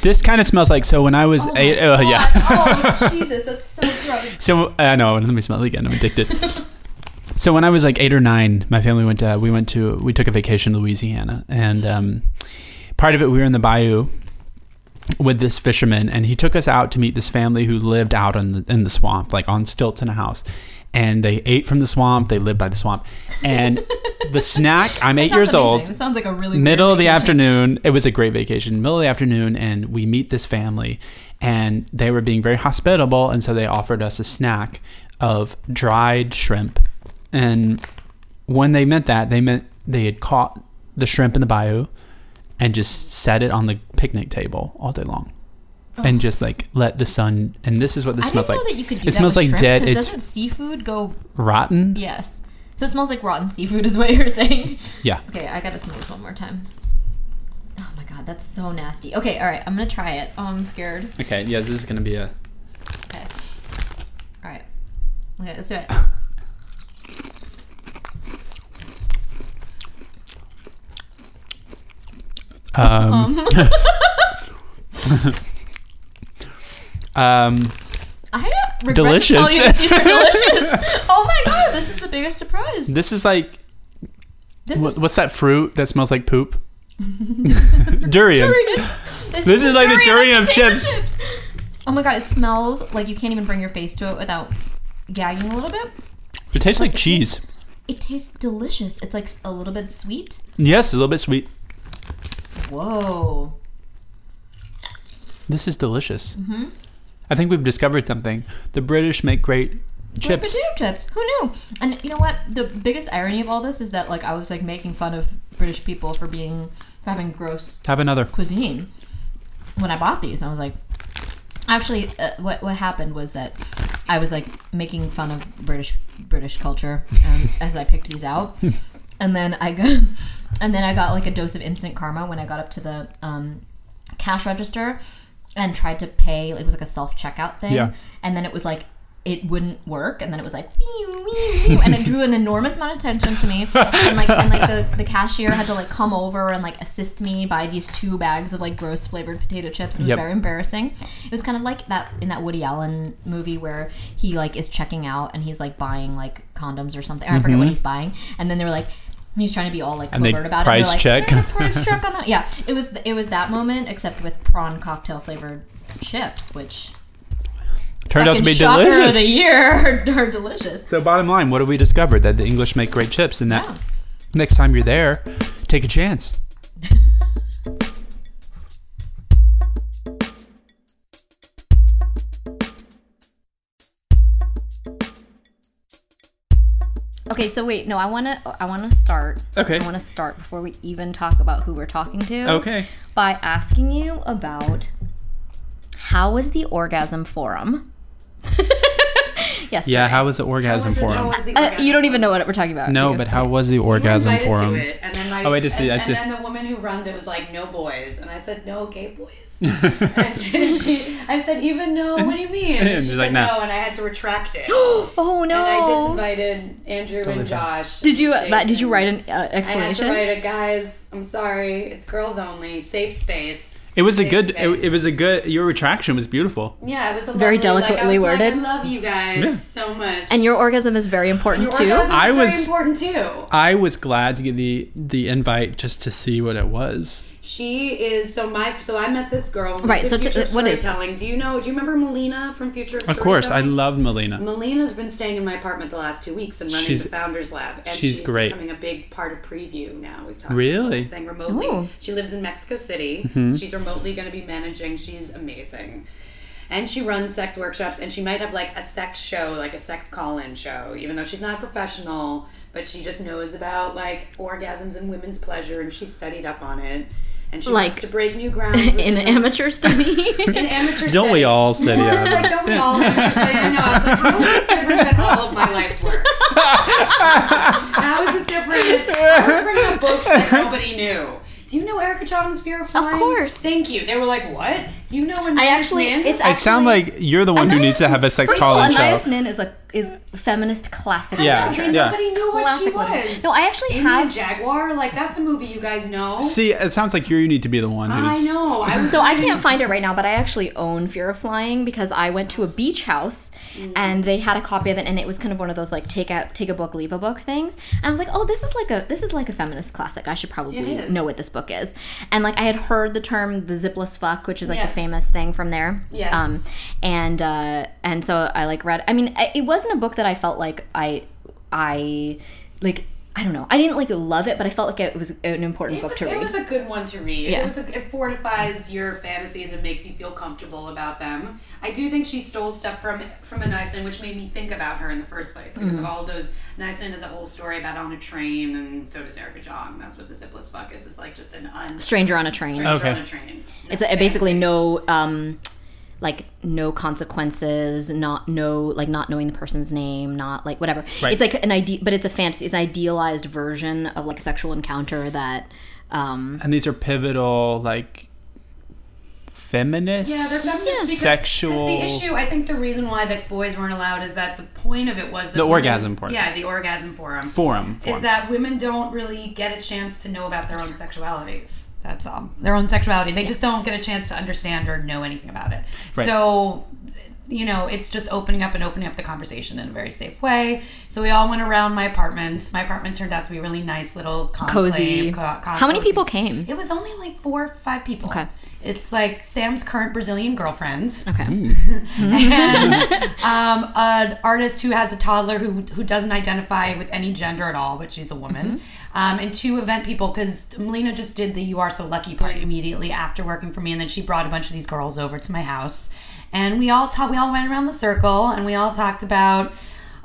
this kind of smells like so. When I was Oh eight, oh yeah. oh Jesus, that's so gross. So I know. Let me smell it again. I'm addicted. So when I was like eight or nine, my family went to we went to we took a vacation to Louisiana, and um, part of it we were in the bayou with this fisherman, and he took us out to meet this family who lived out in the in the swamp, like on stilts in a house. And they ate from the swamp. They lived by the swamp. And the [laughs] snack, I'm eight years amazing. old This sounds like a really middle of the afternoon it was a great vacation middle of the afternoon and we meet this family and they were being very hospitable and so they offered us a snack of dried shrimp and when they meant that they meant they had caught the shrimp in the bayou and just set it on the picnic table all day long oh. and just like let the sun and this is what this Oh. I smells like that you could do It smells like shrimp, dead- it's- Doesn't seafood go? rotten Yes. So it smells like rotten seafood, is what you're saying. yeah Okay, I gotta smell this one more time. Oh my god, that's so nasty. Okay, all right, I'm gonna try it. Oh, I'm scared. okay yeah this is gonna be a Okay. All right. Okay, let's do it. [laughs] um [laughs] um I regret Delicious. to tell you that these are delicious. [laughs] oh my god, this is the biggest surprise. this is like This What, is what's that fruit that smells like poop? [laughs] durian. durian. This is like the durian of potato chips. Oh my god, it smells like you can't even bring your face to it without gagging a little bit. It tastes like cheese. It tastes delicious. It's like a little bit sweet. Yes, a little bit sweet. Whoa. This is delicious. Mm-hmm. I think we've discovered something. The British make great chips. potato chips. Who knew? And you know what? The biggest irony of all this is that like I was like making fun of British people for being for having gross Have another. cuisine when I bought these. I was like, actually, uh, what what happened was that I was like making fun of British British culture um, [laughs] as I picked these out, [laughs] and then I got [laughs] and then I got like a dose of instant karma when I got up to the um, cash register and tried to pay. It was like a self checkout thing, Yeah. and then it was like. It wouldn't work, and then it was like, "Meow, meow, meow," and it drew an enormous amount of attention to me. And like, and like the, the cashier had to like come over and like assist me buy these two bags of like gross flavored potato chips. It was Yep. very embarrassing. It was kind of like that in that Woody Allen movie where he like is checking out and he's like buying like condoms or something. Or I forget what he's buying, and then they were like. He's trying to be all like. And covert about price it. check. Like, "Eh, price check [laughs] on that. Yeah, it was it was that moment, except with prawn cocktail flavored chips, which Turned out to be delicious. of the year [laughs] are, are delicious. So bottom line, what have we discovered? That the English make great chips, and that Yeah. next time you're there, take a chance. [laughs] Okay, so wait, no, I want to I want to start. Okay. I want to start before we even talk about who we're talking to. Okay. By asking you about how was the orgasm forum? [laughs] yes. Yeah. How was the orgasm was it- forum? how was the Uh, you don't even know what we're talking about. no, but how was the orgasm forum? It, and then like, Oh, I did see, And, I see. and then the woman who runs it was like, "No boys," and I said, "No gay boys." And [laughs] she, she, I said, "Even no? What do you mean?" [laughs] And, And she she's said, like, "No." "No," and I had to retract it. [gasps] Oh no! And I just invited Andrew totally and fine. Josh. did you and uh, did you write an uh, I had to write a guys. I'm sorry, it's girls only, safe space. It was a good. It, it was a good. Your retraction was beautiful. yeah, it was a Very lovely, like, I delicately was like, worded. I love you guys Yeah. so much. and your orgasm is very important Your too. I was- very important too. I was glad to get the the invite just to see what it was. She is so my so I met this girl. Right, so t- what is this? Storytelling. Do you know? Do you remember Melina from Future? Of course, I love Melina. Melina's been staying in my apartment the last two weeks and running She's- the Founders Lab, and she's great. becoming a big part of Preview now. We've talked Really? this thing remotely. Ooh. She lives in Mexico City. Mm-hmm. She's remotely going to be managing. She's amazing. And she runs sex workshops, and she might have like a sex show, like a sex call-in show, even though she's not a professional. But she just knows about like orgasms and women's pleasure, and she studied up on it. And she Like, wants to break new ground [laughs] [laughs] in an amateur study. [laughs] in amateur. Don't we all study Like, out? don't we all amateur study? I know. I was like, how is this different than all of my life's work? how is this different? I was bringing up books that nobody knew. Do you know Erica Jong's Fear of Flying? Of course. Thank you. They were like, what? Do Do you know when I actually, it's actually. I sound like you're the one who needs to have a sex First of all, show. Anais Nin is a is feminist classic. Yeah, literature. yeah. Nobody knew what she Classic was. No, I actually Amy have Jaguar. Like that's a movie you guys know. See, it sounds like you need to be the one who's. I know. I was So I can't find it right now, but I actually own Fear of Flying because I went to a beach house mm. and they had a copy of it, and it was kind of one of those like take a take a book, leave a book things. And I was like, oh, this is like a this is like a feminist classic. I should probably know what this book is. And like I had heard the term the zipless fuck, which is like Yes. a famous thing from there. Yes. Um, and uh, and so I like read. I mean, it wasn't a book that I felt like I I like. I don't know. I didn't like love it, but I felt like it was an important It book was, to read. it was a good one to read. Yeah. It was a, it fortifies your fantasies and makes you feel comfortable about them. I do think she stole stuff from from Anais Nin, which made me think about her in the first place because Mm-hmm. of all of those. Nyson is a whole story about on a train, and so does Erica Jong. That's what the zipless fuck is. It's like just an un Stranger on a Train. stranger Okay. on a train. It's a, basically no um like no consequences, not no like not knowing the person's name, not like whatever. Right. It's like an idea, but it's a fantasy, it's an idealized version of like a sexual encounter that. um And these are pivotal, like feminist. Yeah, they're feminist because, Sexual- because the issue. I think the reason why the boys weren't allowed is that the point of it was that The women- orgasm part. Yeah, the orgasm forum. forum. is forum. that women don't really get a chance to know about their own sexualities. That's all. Their own sexuality. They just don't get a chance to understand or know anything about it. Right. So, you know, it's just opening up and opening up the conversation in a very safe way. So we all went around my apartment. My apartment turned out to be a really nice little conclave, Cozy. co- co- How many cozy. people came? It was only like four, or five people. Okay. It's like Sam's current Brazilian girlfriend Okay. and um, an artist who has a toddler who who doesn't identify with any gender at all, but she's a woman, um, and two event people because Melina just did the "You Are So Lucky" part immediately after working for me, and then she brought a bunch of these girls over to my house, and we all talked. We all went around the circle, and we all talked about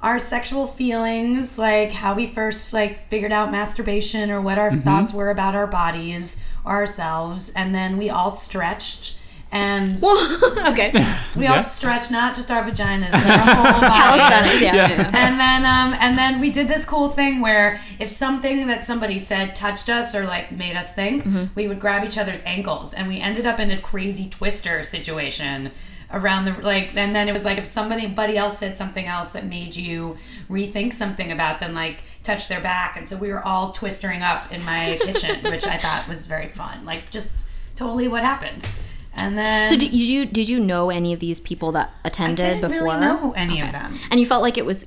our sexual feelings like how we first like figured out masturbation or what our thoughts were about our bodies or ourselves and then we all stretched and [laughs] okay. we Yeah. all stretch not just our vaginas, but our [laughs] whole body. Calisthenics, yeah. Yeah. yeah. And then, um, and then we did this cool thing where if something that somebody said touched us or like made us think, Mm-hmm. we would grab each other's ankles, and we ended up in a crazy twister situation around the like. And then it was like if somebody, buddy else said something else that made you rethink something about them, like touch their back, and so we were all twistering up in my [laughs] kitchen, which I thought was very fun. Like just totally what happened. And then So did you did you know any of these people that I attended didn't before? really know any of them. And you felt like it was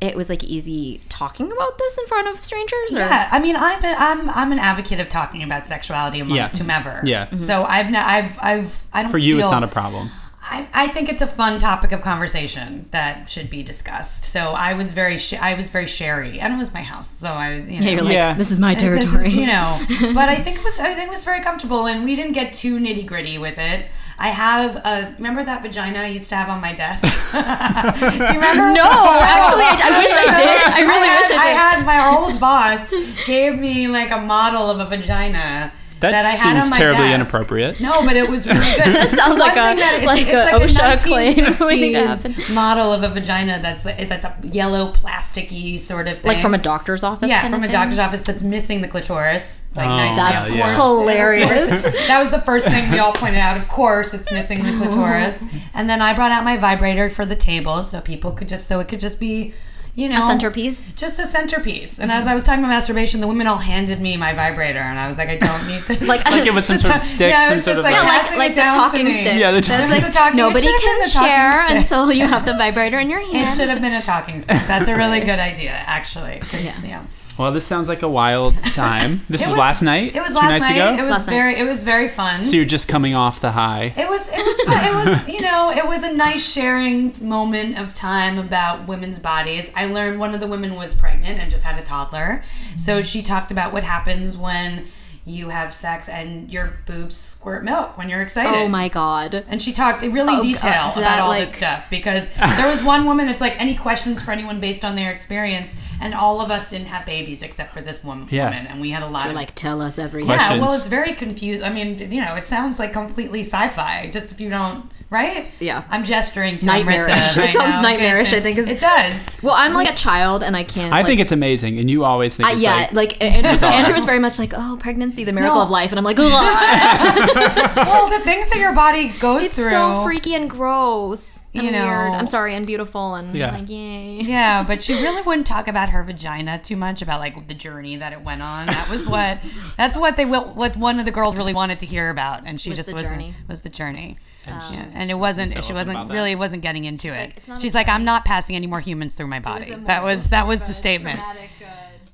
it was like easy talking about this in front of strangers or Yeah, I mean, I've been, I'm I'm an advocate of talking about sexuality amongst Yeah. whomever. Yeah. Mm-hmm. So I've ne- I've I've I don't know. For you, it's not a problem. I, I think it's a fun topic of conversation that should be discussed. So I was very sh- I was very sherry, and it was my house, so I was you know Yeah, you're like, Yeah. this is my [laughs] this is, territory. you know. [laughs] But I think it was I think it was very comfortable, and we didn't get too nitty gritty with it. I have a remember that vagina I used to have on my desk. [laughs] Do you remember? No, actually, I, I wish I did. I really had, wish I did. I had my old boss gave me like a model of a vagina That, that, I had seems on my terribly desk. inappropriate. No, but it was really good. [laughs] that sounds like a- like a OSHA claim waiting to happen. model of a vagina that's like, that's a yellow plasticky sort of thing. like from a doctor's office. yeah, kind from of a thing? doctor's office that's missing the clitoris. Like Oh, nice That's Yeah, yeah. hilarious. [laughs] that was the first thing we all pointed out. Of course, it's missing the [laughs] clitoris. And then I brought out my vibrator for the table, so people could just so it could just be, you know, a centerpiece. just a centerpiece. And as I was talking about masturbation, the women all handed me my vibrator, and I was like, I don't need [laughs] this. Like- [laughs] Like it was some sort of stick, Yeah, some sort just of like- Yeah, like, like passing like it the talking me. stick. Yeah, the It was talking- like the talking- it Nobody can the talking share until you have the [laughs] vibrator in your hand. It should have been a talking stick. That's a really good idea, actually. 'cause, yeah. Well, this sounds like a wild [laughs] time. This was, was- last night. It was two last nights night. ago. It was Last night. very. It was very fun. so you're just coming off the high. It was it was fun. it was you know it was a nice sharing moment of time about women's bodies. I learned one of the women was pregnant and just had a toddler, so she talked about what happens when you have sex and your boobs squirt milk when you're excited. Oh my god. And she talked in really Oh, detail God, about that, all like- this stuff because [laughs] there was one woman. It's like any questions for anyone based on their experience, and all of us didn't have babies except for this one Yeah. woman, and we had a lot You're of like, tell us everything. Question. yeah, well, it's very confused. I mean, you know, it sounds like completely sci-fi. Just if you don't right? Yeah. I'm gesturing to Nightmarish. Amrita It sounds now, nightmarish, Jason. I think it does. Well, I'm like a child and I can't. I like, think it's amazing, and you always think I, it's yeah, like, like, Andrew, bizarre. Andrew was very much like, oh, pregnancy, the miracle No. of life, and I'm like, Ugh. [laughs] well, the things that your body goes it's through. so freaky and gross. And You know. weird. I'm sorry, and beautiful, and Yeah. like, yay. [laughs] Yeah, but she really wouldn't talk about her vagina too much about like the journey that it went on. That was what [laughs] that's what they what one of the girls really wanted to hear about, and she Was just wasn't journey. was the journey. And um, she- Yeah, and it wasn't. so She wasn't really wasn't getting into it. like, She's like, I'm not passing any more humans through my body. That was that was the statement. Uh,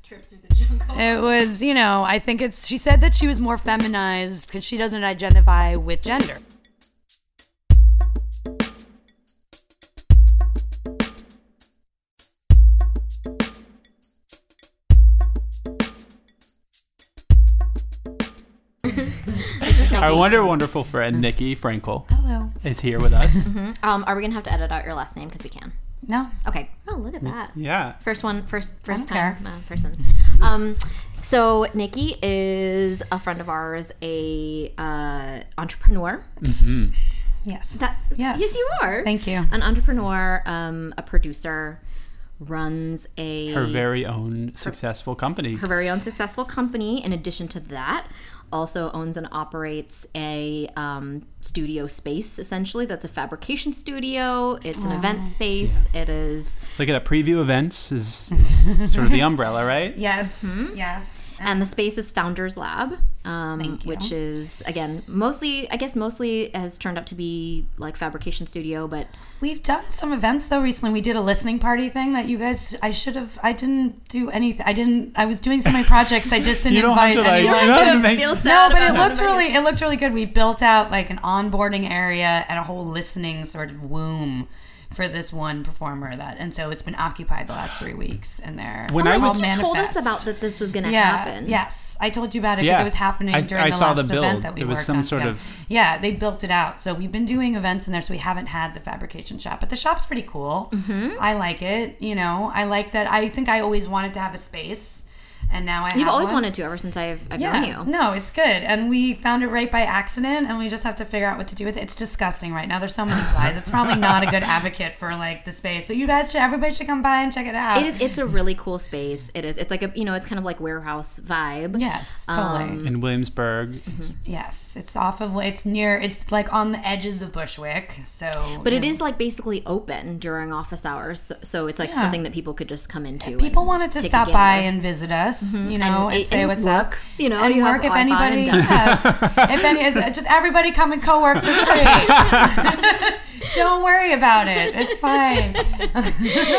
trip through the jungle. It was, you know, I think it's. She said that she was more feminized because she doesn't identify with gender. [laughs] our wonder wonderful friend Nikki Frankel Hello. is here with us. Um, are we gonna have to edit out your last name because we can? No. Okay. Oh, look at that. Yeah, First one, first first don't time uh, person. [laughs] Um, so Nikki is a friend of ours, a uh, entrepreneur. Yes. That Yes. yes, you are. Thank you. An entrepreneur, um, a producer, runs a her very own successful company. her very own successful company. In addition to that, also owns and operates a um, studio space. Essentially, that's a fabrication studio. It's an event space. It is, Look at a preview events is, is sort of the [laughs] umbrella, right? Yes. Yes. And the space is Founders Lab, um, which is again mostly, I guess, mostly has turned out to be like fabrication studio, but We've done some events though recently. We did a listening party thing that you guys. I should have. I didn't do anything. I didn't. I was doing so many projects. I just [laughs] didn't You don't have invite to like. You anyone. don't have to to make. feel sad. No, but it looked really. It looked really good. We built out like an onboarding area and a whole listening sort of womb for this one performer that, and so it's been occupied the last three weeks in there. When Oh, I I was- think you told us about that this was going to yeah, happen. Yes, I told you about it because Yeah. it was happening I- during I the saw last the build. event that we There was worked some on sort together. of- Yeah, they built it out. So we've been doing events in there, so we haven't had the fabrication shop, but the shop's pretty cool. Mm-hmm. I like it. You know, I like that. I think I always wanted to have a space, and now I. Have. You've always one. wanted to ever since I've, I've Yeah, known you. no, it's good, and we found it right by accident, and we just have to figure out what to do with it. It's disgusting right now. There's so many flies. It's probably [laughs] not a good advocate for like the space, but you guys should. Everybody should come by and check it out. It is, it's a really cool space. It is. It's like a you know it's kind of like warehouse vibe. yes, totally. Um, in Williamsburg. It's, Yes, it's off of it's near it's like on the edges of Bushwick. So But it you is like basically open during office hours, so, so it's like Yeah. something that people could just come into. people and wanted to stop by and visit us, Mm-hmm. you know, and, and- say and what's work, up. you know, and you work if anybody. Yes, [laughs] if any, is just everybody come and co-work for free. [laughs] Don't worry about it. It's [laughs] fine.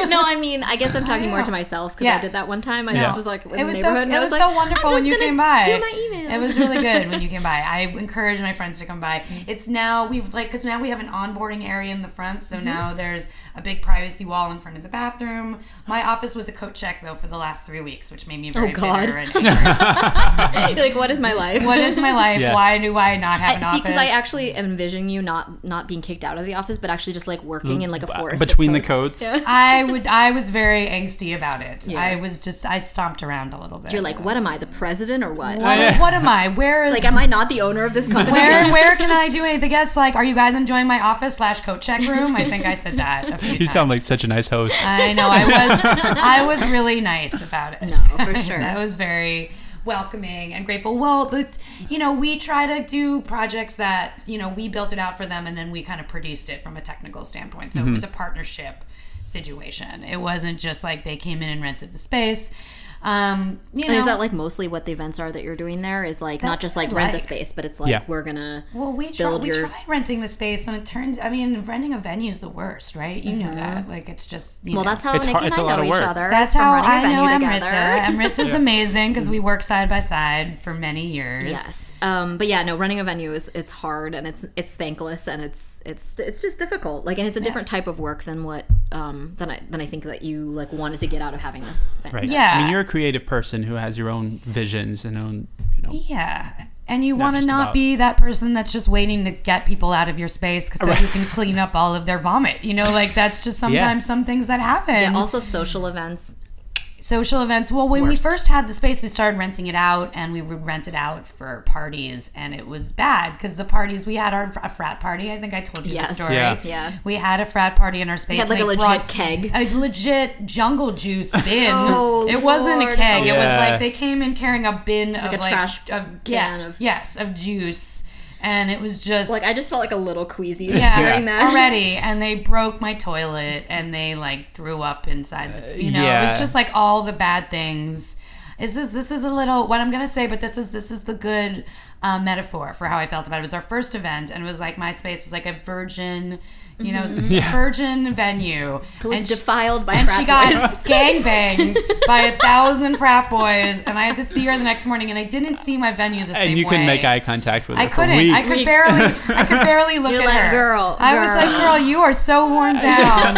no, I mean, I guess I'm talking more to myself because I did that one time. I Yeah. just was like, in it was so it I was, like, so wonderful when you came by. Do my emails. It was really good when you came by. [laughs] I encourage my friends to come by. It's now we've like because now we have an onboarding area in the front, Mm-hmm. so now there's a big privacy wall in front of the bathroom. My office was a coat check though for the last three weeks, which made me very Oh, God. bitter and [laughs] angry. You're like, what is my life? what is my life? Yeah. Why do I not have an I, see, office? because I actually envision you not not being kicked out of the office, but actually just like working in like a mm, forest between the coats. coats. [laughs] Yeah. I would. I was very angsty about it. Yeah. I was just. I stomped around a little bit. You're like, what am I, the president or what? What, yeah. what am I? Where is? Like, am I not the owner of this [laughs] company? where where [laughs] can I do anything? Yes, like, are you guys enjoying my office slash coat check room? I think I said that a few You times. sound like such a nice host. I know. I was. I was really nice about it. No, for sure. I was very welcoming and grateful. Well, the, you know, we try to do projects that you know we built it out for them, and then we kind of produced it from a technical standpoint. So it was mm-hmm. a partnership situation. It wasn't just like they came in and rented the space. Um, you know, And is that like mostly what the events are that you're doing there? Is like not just like I rent the space, but it's like Yeah. we're gonna Well, we try, build we your- tried renting the space, and it turns. I mean, renting a venue is the worst, right? You know that. Like, it's just. You Mm-hmm. Well, know. that's how It's Nikki hard- and it's a I lot know of each work. other. That's how running a I know venue Amrita. together. [laughs] Amrita's amazing because we work side by side for many years. Yes. Um, but yeah, no, running a venue is it's hard and it's it's thankless and it's it's it's just difficult. Like, and it's a different type of work than what um than I than I think that you like wanted to get out of having this. Venue. Right. Yeah. I mean, you're a creative person who has your own visions and own, you know. Yeah. And you want to just not about- be that person that's just waiting to get people out of your space so you can clean up all of their vomit. You know, like that's just sometimes some things that happen. Yeah, also social events. Social events. Well, when we first had the space, we started renting it out, and we would rent it out for parties, and it was bad because the parties we had our a frat party. I think I told you Yes. the story. Yeah. Yeah. we had a frat party in our space. We had like a they legit brought keg. a legit jungle juice [laughs] bin. Oh, it wasn't a Lord. keg. It was like they came in carrying a bin of a like trash of can yeah, of- yes of juice, and it was just Like I just felt like a little queasy yeah, hearing that. already. And they broke my toilet and they like threw up inside this. You know, yeah. it's just like all the bad things. This is this is a little what I'm gonna say, but this is this is the good uh, metaphor for how I felt about it. It was our first event, and it was like my space was like a virgin, you know, mm-hmm. virgin venue. Who was and defiled by and frat she got boys. [laughs] gangbanged [laughs] by a thousand frat boys, and I had to see her the next morning, and I didn't see my venue the same and you way. couldn't make eye contact with her I couldn't. weeks. I could barely. I could barely look You're at like, her. "Girl, I was like, girl." "Girl, you are so worn [laughs] down.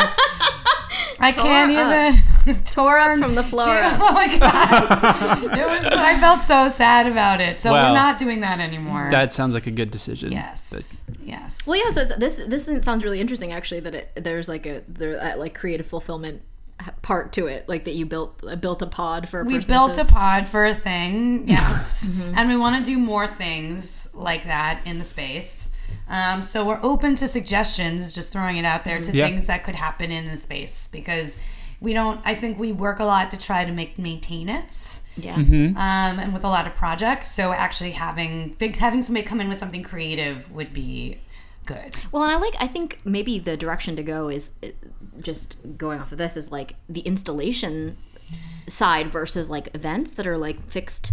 I can't even." [laughs] Tore up from the floor up. [laughs] oh my god! [laughs] It was. I felt so sad about it. So Well, we're not doing that anymore. that sounds like a good decision. yes. But- yes. Well, yeah. So it's, this this sounds really interesting, actually. That it, there's like a there that like creative fulfillment part to it, like that you built uh, built a pod for a we person built to- a pod for a thing, yes, Mm-hmm. and we want to do more things like that in the space. Um, so we're open to suggestions, just throwing it out there to Yeah. things that could happen in the space because we don't. I think we work a lot to try to make maintain it. yeah. Mm-hmm. Um, and with a lot of projects, so actually having having somebody come in with something creative would be good. Well, and I like. I think maybe the direction to go is uh, just going off of this is like the installation side versus like events that are like fixed,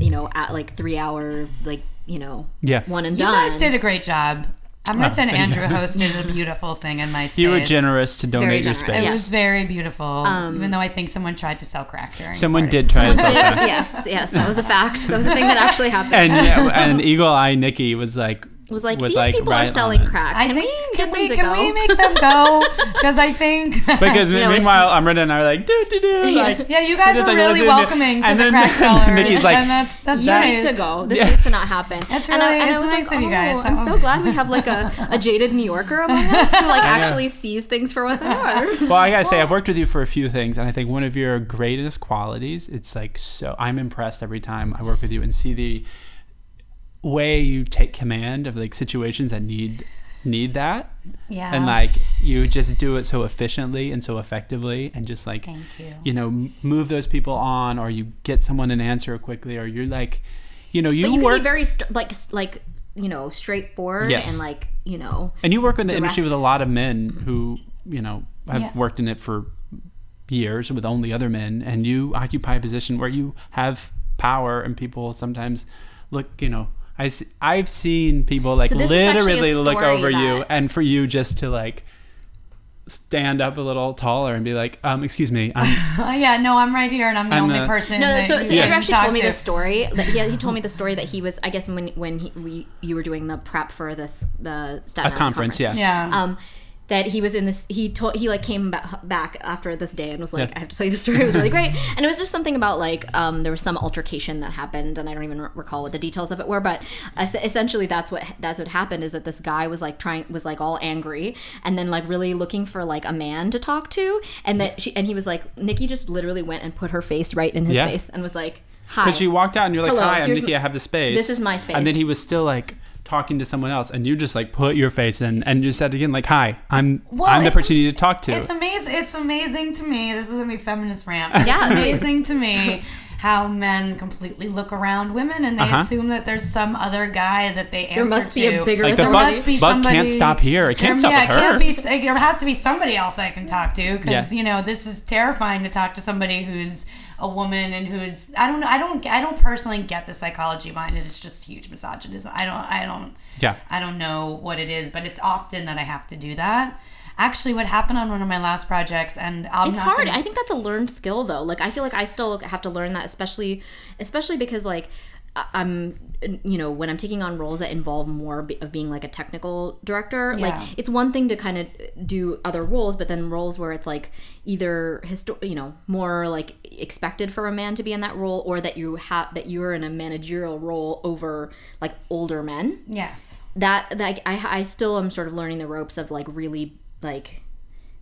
you know, at like three hour, like you know, Yeah. one and You done. guys did a great job. Edmonton ah, thank Andrew hosted a [laughs] beautiful thing in my space. You were generous to donate your generous, space. It Yeah. was very beautiful, um, even though I think someone tried to sell crack during. Someone party. did try to [laughs] sell that. [laughs] yes, yes, that was a fact. That was a thing that actually happened. And yeah, and Eagle Eye Nikki was like it was like was these like people right are selling it. crack. I Can think we can get we them to can go? we make them go? [laughs] Because I think [laughs] because You know, it's- meanwhile Amrita and I are like do do do like yeah, you guys are like, really welcoming to and the then- crack [laughs] sellers, Nikki's like, and that's that's you nice. need to go. This Yeah. needs to not happen. That's and I, really- and I was nice like, of you guys. oh, I'm Oh. so glad we have like a, a jaded New Yorker among us who like actually sees things for what they are. Well, I gotta say, I've worked with you for a few things, and I think one of your greatest qualities, it's like so, I'm impressed every time I work with you and see the way you take command of like situations that need need that, Yeah. and like you just do it so efficiently and so effectively, and just like Thank you. you know move those people on, or you get someone an answer quickly, or you're like, you know, you, But you work can be very st- like like you know straightforward Yes. and like you know And you work in the industry with a lot of men who, you know, have Yeah. worked in it for years with only other men, and you occupy a position where you have power, and people sometimes look, you know, I, s- I've seen people like So this is actually a literally look story over you, and for you just to like stand up a little taller and be like, um, excuse me, I'm, Oh, [laughs] yeah, no, I'm right here, and I'm the I'm only the- person. No, no. So, you so can Andrew actually talk told me to. this story. That he, he told me the story that he was, I guess, when when he, we, you were doing the prep for this the Staten a Island conference, yeah. Yeah. Um, that he was in this. He told he like came ba- back after this day and was like, Yeah. "I have to tell you the story. It was really great." And it was just something about like um, there was some altercation that happened, and I don't even re- recall what the details of it were. But es- essentially, that's what that's what happened is that this guy was like trying was like all angry and then like really looking for like a man to talk to, and that she and he was like Nikki just literally went and put her face right in his Yeah. face and was like, "Hi." Because you walked out and you're like, Hello, "Hi, I'm Nikki. I have the space. this is my space. And then he was still like talking to someone else, and you just like put your face in, and you said again, like, "Hi, I'm Well, I'm the it's- person you need to talk to." It's amazing. It's amazing to me. This is gonna be feminist rant. [laughs] Yeah. It's amazing to me how men completely look around women and they Uh-huh. assume that there's some other guy that they answer to. there must be to. a bigger Like the there bug- must be bug somebody, can't stop here. It can't there, stop yeah, with it can't her. be. There has to be somebody else I can talk to because Yeah. you know this is terrifying to talk to somebody who's a woman and who's I don't know. I don't. I don't personally get the psychology behind it. It's just huge misogynism. I don't. I don't. yeah. I don't know what it is, but it's often that I have to do that. Actually, what happened on one of my last projects, and I'm it's not hard. gonna- I think that's a learned skill though. Like I feel like I still have to learn that, especially, especially because like I- I'm, you know, when I'm taking on roles that involve more of being like a technical director. Yeah. Like it's one thing to kind of do other roles, but then roles where it's like either histo- you know, more like expected for a man to be in that role, or that you have that you're in a managerial role over like older men yes. that like I I still am sort of learning the ropes of like really like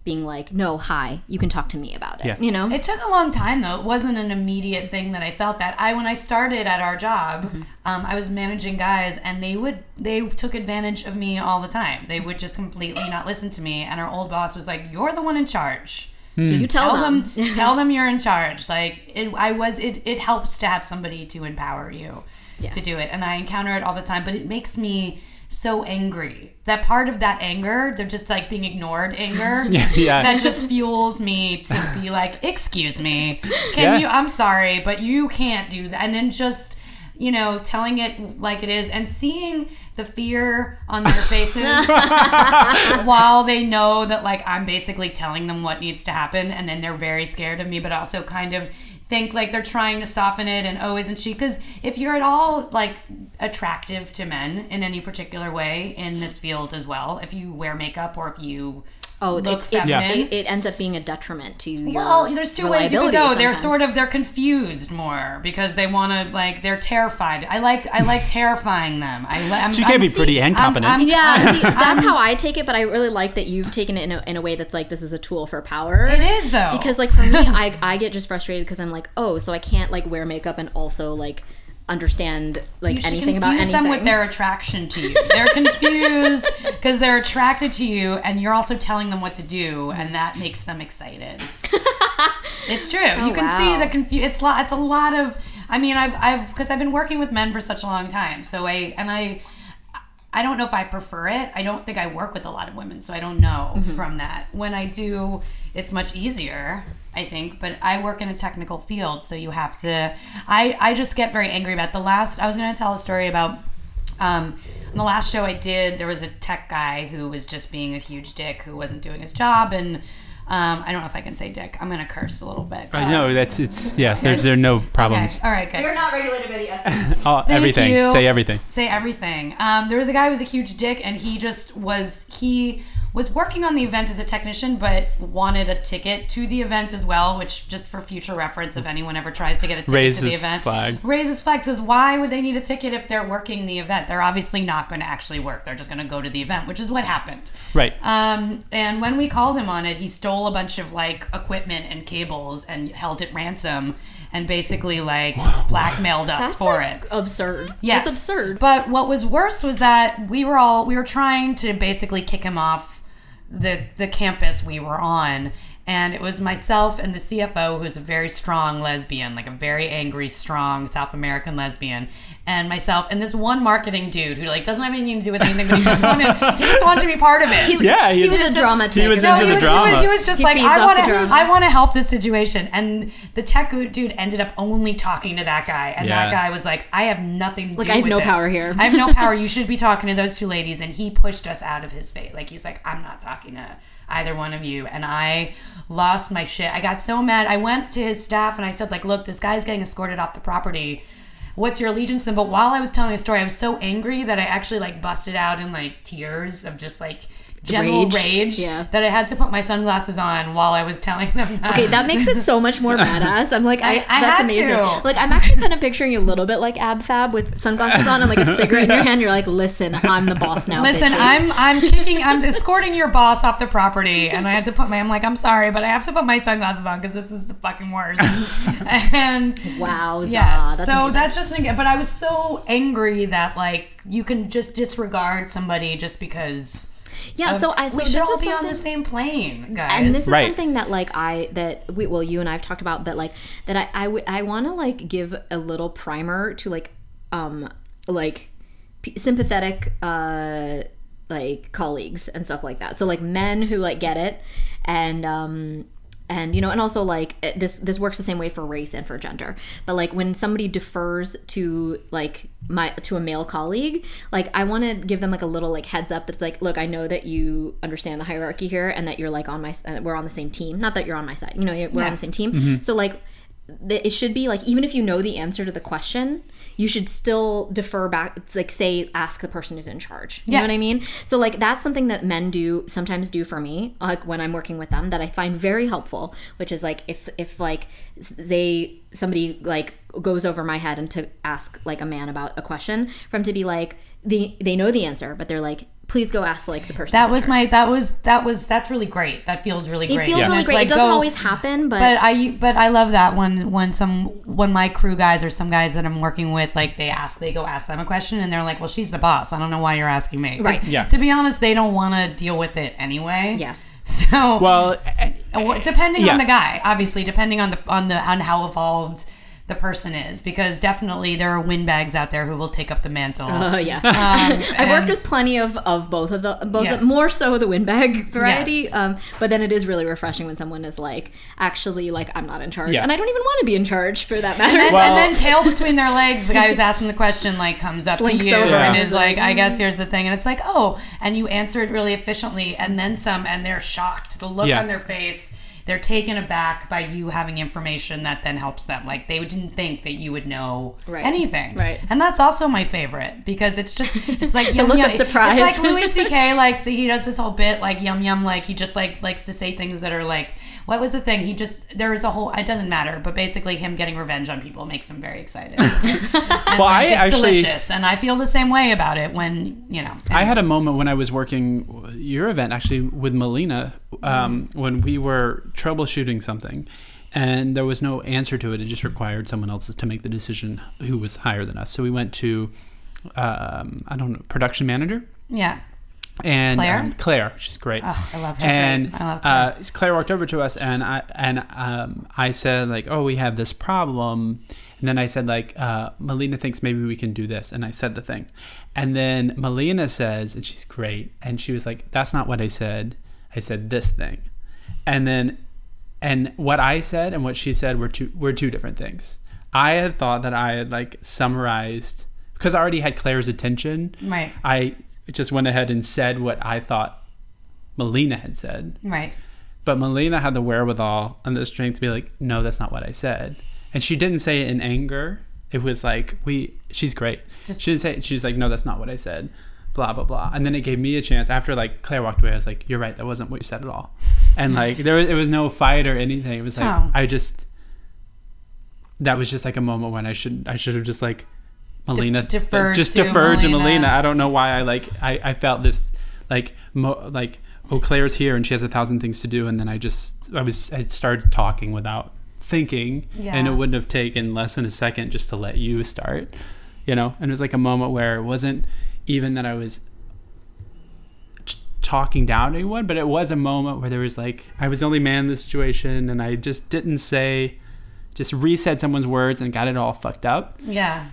being like, no, hi, you can talk to me about it. Yeah. You know? It took a long time though. It wasn't an immediate thing that I felt that. I when I started at our job, Mm-hmm. um, I was managing guys, and they would they took advantage of me all the time. They would just completely not listen to me. And our old boss was like, "You're the one in charge. Just You tell them." [laughs] tell them you're in charge." Like it, I was. It it helps to have somebody to empower you Yeah. to do it, and I encounter it all the time. But it makes me so angry. That part of that anger, they're just like being ignored anger [laughs] yeah. that just fuels me to be like, excuse me, can Yeah. you? I'm sorry, but you can't do that. And then just, you know, telling it like it is and seeing the fear on their [laughs] faces [laughs] while they know that like I'm basically telling them what needs to happen, and then they're very scared of me, but also kind of think like they're trying to soften it and oh isn't she? Because if you're at all like attractive to men in any particular way in this field as well if you wear makeup or if you Oh, look it's, it's, feminine. it, it ends up being a detriment to your Well, there's two ways you could reliability go. They're sort of they're confused more because they want to like they're terrified. I like I like terrifying them. I li- I'm, She can I'm- be pretty I'm- I'm- Yeah, see, [laughs] that's how I take it, but I really like that you've taken it in a, in a way that's like this is a tool for power. It is though because like for me, [laughs] I I get just frustrated because I'm like, oh, so I can't like wear makeup and also like understand like you should anything confuse about anything. them with their attraction to you. They're confused [laughs] because they're attracted to you, and you're also telling them what to do, and that makes them excited. [laughs] it's true. Oh, you can see Oh, the confu- It's lot. It's a lot of. I mean, I've I've because I've been working with men for such a long time, so I and I. I don't know if I prefer it. I don't think I work with a lot of women, so I don't know Mm-hmm. from that. When I do, it's much easier, I think. But I work in a technical field, so you have to. I I just get very angry about the last. I was going to tell a story about. Um, on the last show I did, there was a tech guy who was just being a huge dick, who wasn't doing his job, and um, I don't know if I can say dick. I'm going to curse a little bit. I know that's it's yeah. There's there are no Okay. problems. All right. Good. You're not regulated by the FCC. Oh, [laughs] everything. you. Say everything. say everything. Um, there was a guy who was a huge dick, and he just was he was working on the event as a technician, but wanted a ticket to the event as well. Which just for future reference, if anyone ever tries to get a ticket to the event Raises flags. raises flags. Says why would they need a ticket if they're working the event? They're obviously not going to actually work. They're just going to go to the event, which is what happened. Right. Um, and when we called him on it, he stole a bunch of like equipment and cables and held it ransom and basically like blackmailed us That's for like, it. absurd. Yeah, it's absurd. But what was worse was that we were all we were trying to basically kick him off the the campus we were on. And it was myself and the CFO, who's a very strong lesbian, like a very angry, strong South American lesbian, and myself and this one marketing dude who like doesn't have anything to do with anything, but he just wanted he just wanted to be part of it. He, Yeah, he, he- was a drama. he was tick. into he the was, drama. He was, he was just He like, I want to. I want to help this situation. And the tech dude ended up only talking to that guy, and Yeah. that guy was like, I have nothing. To do with it. Like, I have with no this. power here. I have no [laughs] power. You should be talking to those two ladies. And he pushed us out of his fate. Like he's like, I'm not talking to either one of you. And I lost my shit. I got so mad. I went to his staff and I said, like, look, this guy's getting escorted off the property. What's your allegiance? to? But while I was telling the story, I was so angry that I actually like busted out in like tears of just like general Rage. rage, Yeah. that I had to put my sunglasses on while I was telling them that. Okay, that makes it so much more [laughs] badass. I'm like, I, I- I that's had amazing. to. Like, I'm actually kind of picturing you a little bit like Ab Fab with sunglasses on and like a [laughs] cigarette in your hand. You're like, listen, I'm the boss now. Listen, bitches." I'm I'm kicking, I'm escorting your boss off the property, and I had to put my. I'm like, I'm sorry, but I have to put my sunglasses on because this is the fucking worst. [laughs] and Wow, yeah, that's so amazing. that's just an, but I was so angry that like you can just disregard somebody just because. Yeah. of- So I so we this should all was be on the same plane, guys. and this is Right. something that like i that we well you and i've talked about but like that i i, w- I want to like give a little primer to like um like p- sympathetic uh like colleagues and stuff like that so like men who like get it and um and you know and also like this this works the same way for race and for gender. But like when somebody defers to like my to a male colleague like i want to give them like a little like heads up that's like look i know that you understand the hierarchy here and that you're like on my uh, we're on the same team. Not that you're on my side you know you're- we're on the same team. So like it should be like even if you know the answer to the question you should still defer back like say ask the person who's in charge. You know what i mean? So like that's something that men do sometimes do for me like when i'm working with them that i find very helpful which is like if if like they somebody like goes over my head and to ask like a man about a question for him to be like the they know the answer but they're like please go ask like the person. That was my that was that was that's really great. That feels really great. It feels And really great. like, it doesn't go- always happen, but, But I but I love that when when some when my crew guys or some guys that I'm working with like they ask they go ask them a question and they're like, well, she's the boss. I don't know why you're asking me. Right. Yeah. To be honest, they don't want to deal with it anyway. yeah. [laughs] So Well, Well, depending Yeah. on the guy, obviously, depending on the on the on how evolved the person is, because definitely there are windbags out there who will take up the mantle. Oh yeah. Um, [laughs] I've worked with plenty of, of both of the both Yes. the, more so the windbag [laughs] variety. Yes. Um, but then it is really refreshing when someone is like, actually, like I'm not in charge, Yeah. and I don't even want to be in charge for that matter. And, Well- and then tail between their legs, the guy who's asking the question like comes up to you over and and is is like, like, "I guess here's the thing," and it's like, "Oh," and you answer it really efficiently, and then some, and they're shocked. The look Yeah. on their face, they're taken aback by you having information that then helps them. Like they didn't think that you would know Right. anything, Right. And that's also my favorite because it's just it's like [laughs] yum, look yum. of surprise. It's like Louis [laughs] C.K. like so he does this whole bit like yum yum like he just like likes to say things that are like what was the thing he just there is a whole it doesn't matter but basically him getting revenge on people makes him very excited. [laughs] well, I it's actually delicious, and I feel the same way about it when you know. I had a moment when I was working your event actually with Melina um, when we were troubleshooting something, and there was no answer to it. It just required someone else to make the decision who was higher than us. So we went to um, I don't know production manager yeah. and Claire? um, Claire, she's great. Oh, I love her. and Great. I love Claire. uh, Claire walked over to us, and I and um, I said like, "Oh, we have this problem," and then I said like, uh, "Melina thinks maybe we can do this," and I said the thing, and then Melina says, and she's great, and she was like, "That's not what I said. I said this thing," and then and what I said and what she said were two were two different things. I had thought that I had like summarized because I already had Claire's attention. Right. I just went ahead and said what I thought Melina had said. Right. But Melina had the wherewithal and the strength to be like, no, that's not what I said. And she didn't say it in anger. It was like, we, she's great. Just- she didn't say it. She's like, no, that's not what I said. Blah, blah, blah. And then it gave me a chance after like Claire walked away. I was like, you're right. That wasn't what you said at all. And like, there was, it was no fight or anything. It was like, Oh. I just, that was just like a moment when I should, I should have just like, Melina, uh, deferred just to deferred to Melina. Melina. I don't know why I like, I, I felt this like, mo- like, oh, Claire's here and she has a thousand things to do. And then I just, I was, I started talking without thinking. And it wouldn't have taken less than a second just to let you start, you know? And it was like a moment where it wasn't even that I was t- talking down to anyone, but it was a moment where there was like, I was the only man in the situation and I just didn't say, just resaid someone's words and got it all fucked up Yeah.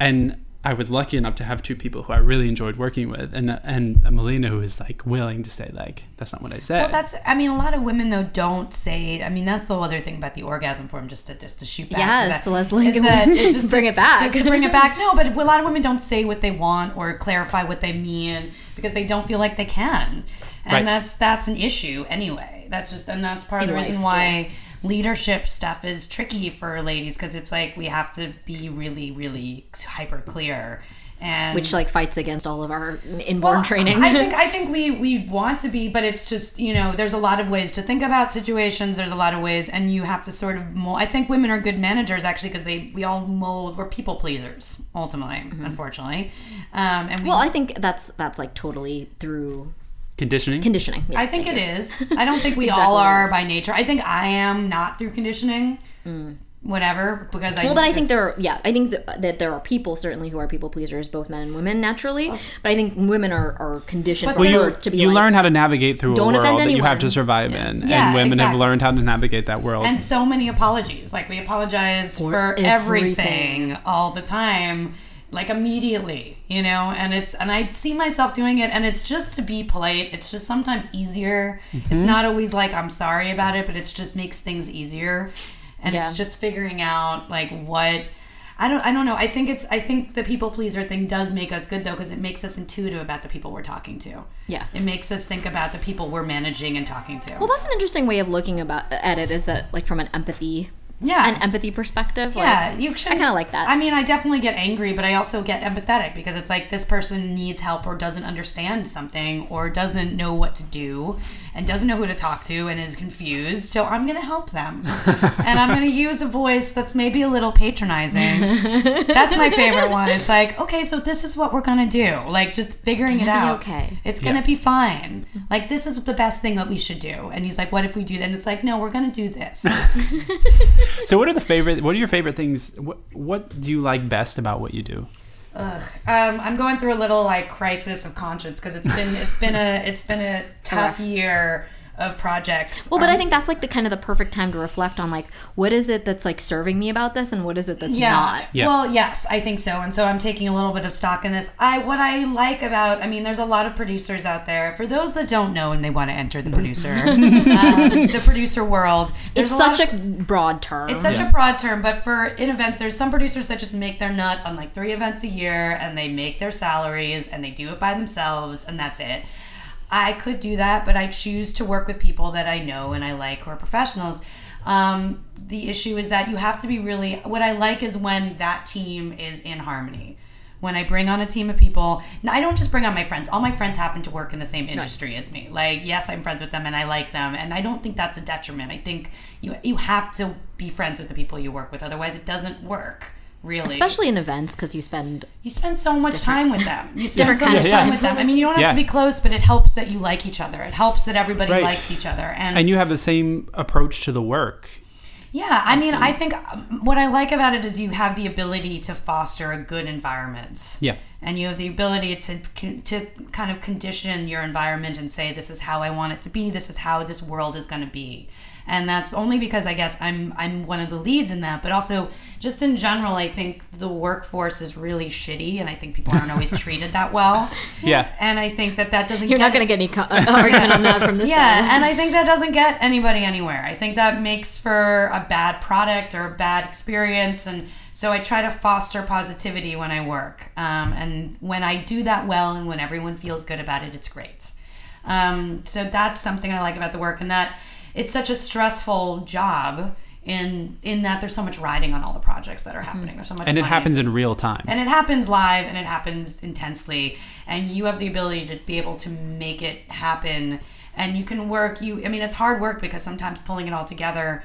and I was lucky enough to have two people who I really enjoyed working with, and and Melina who was like willing to say like that's not what I said. Well, that's. I mean, a lot of women though don't say. I mean, that's the other thing about the orgasm form. Just to just to shoot back. Yes, to that, Leslie, is that it's [laughs] just bring it back. Just to bring it back. No, but a lot of women don't say what they want or clarify what they mean because they don't feel like they can, and Right. that's that's an issue anyway. That's just and that's part of In the reason life, why. Leadership stuff is tricky for ladies because it's like we have to be really, really hyper clear, and which like fights against all of our inborn well, training. I think [laughs] I think we we want to be, but it's just you know there's a lot of ways to think about situations. There's a lot of ways, and you have to sort of mold. I think women are good managers actually because they we all mold. We're people pleasers ultimately, unfortunately, um, and we. Mm-hmm. well, I think that's that's like totally through conditioning. conditioning. Yeah, I think thank it you. is. I don't think [laughs] we Exactly all right. are by nature. I think I am not through conditioning. Whatever, because I Mm. Well, but I think there are, yeah, I think th- that there are people certainly who are people pleasers, both men and women, naturally. But I think women are, are conditioned well, you to be you like, learn how to navigate through a Don't offend world that you have to survive Yeah. in, Yeah, and women have learned how to navigate that world. and so many apologies. Like we apologize for, For everything. everything. all the time, like immediately, you know. And it's and I see myself doing it, and it's just to be polite. It's just sometimes easier. Mm-hmm. It's not always like I'm sorry about it, but it just makes things easier. And Yeah. it's just figuring out like what. I don't. I don't know. I think it's. I think the people pleaser thing does make us good though, because it makes us intuitive about the people we're talking to. Yeah. It makes us think about the people we're managing and talking to. Well, that's an interesting way of looking about at it. Is that like from an empathy Yeah. an empathy perspective. Yeah, like, you should. I kind of like that. I mean, I definitely get angry, but I also get empathetic because it's like this person needs help or doesn't understand something or doesn't know what to do and doesn't know who to talk to and is confused. So I'm going to help them. [laughs] and I'm going to use a voice that's maybe a little patronizing. that's my favorite one. It's like, okay, so this is what we're going to do. Like just figuring it out. okay. It's going to Yeah. be fine. Like this is the best thing that we should do. And he's like, what if we do that? And it's like, no, we're going to do this. [laughs] So, what are the favorite? What are your favorite things? What What do you like best about what you do? Ugh. Um, I'm going through a little like crisis of conscience because it's been it's been a it's been a [laughs] tough year of projects. well, but I Um, think that's like the kind of the perfect time to reflect on like what is it that's like serving me about this and what is it that's yeah. not. Yeah. Well, yes, I think so. And so I'm taking a little bit of stock in this. I what I like about I mean, there's a lot of producers out there. For those that don't know and they want to enter the producer um, [laughs] the producer world, It's a such of- a broad term. It's such Yeah. a broad term, but for in events, there's some producers that just make their nut on like three events a year and they make their salaries and they do it by themselves and that's it. I could do that, but I choose to work with people that I know and I like who are professionals. Um, the issue is that you have to be really, what I like is when that team is in harmony. When I bring on a team of people, now I don't just bring on my friends. All my friends happen to work in the same industry as me. Like, yes, I'm friends with them and I like them, and I don't think that's a detriment. I think you you have to be friends with the people you work with, otherwise it doesn't work. Really, especially in events because you spend you spend so much time with them. You [laughs] spend Different so kind much of time time. with them. I mean, you don't have Yeah. to be close, but it helps that you like each other. It helps that everybody Right. likes each other. And, And you have the same approach to the work. yeah, I mean, I think um, what I like about it is you have the ability to foster a good environment. Yeah. And you have the ability to to kind of condition your environment and say, this is how I want it to be. This is how this world is going to be. And that's only because I guess I'm I'm one of the leads in that, but also just in general, I think the workforce is really shitty, and I think people aren't always [laughs] treated that well. Yeah. And I think that that doesn't. you're get not going to get any co- uh, argument on that from this yeah, side. and I think that doesn't get anybody anywhere. I think that makes for a bad product or a bad experience, and so I try to foster positivity when I work. Um, and when I do that well, and when everyone feels good about it, it's great. Um, so that's something I like about the work, and that it's such a stressful job. In in that there's so much riding on all the projects that are mm-hmm. happening. There's so much, And it money. happens in real time. And it happens live and it happens intensely. And you have the ability to be able to make it happen. And you can work you I mean it's hard work because sometimes pulling it all together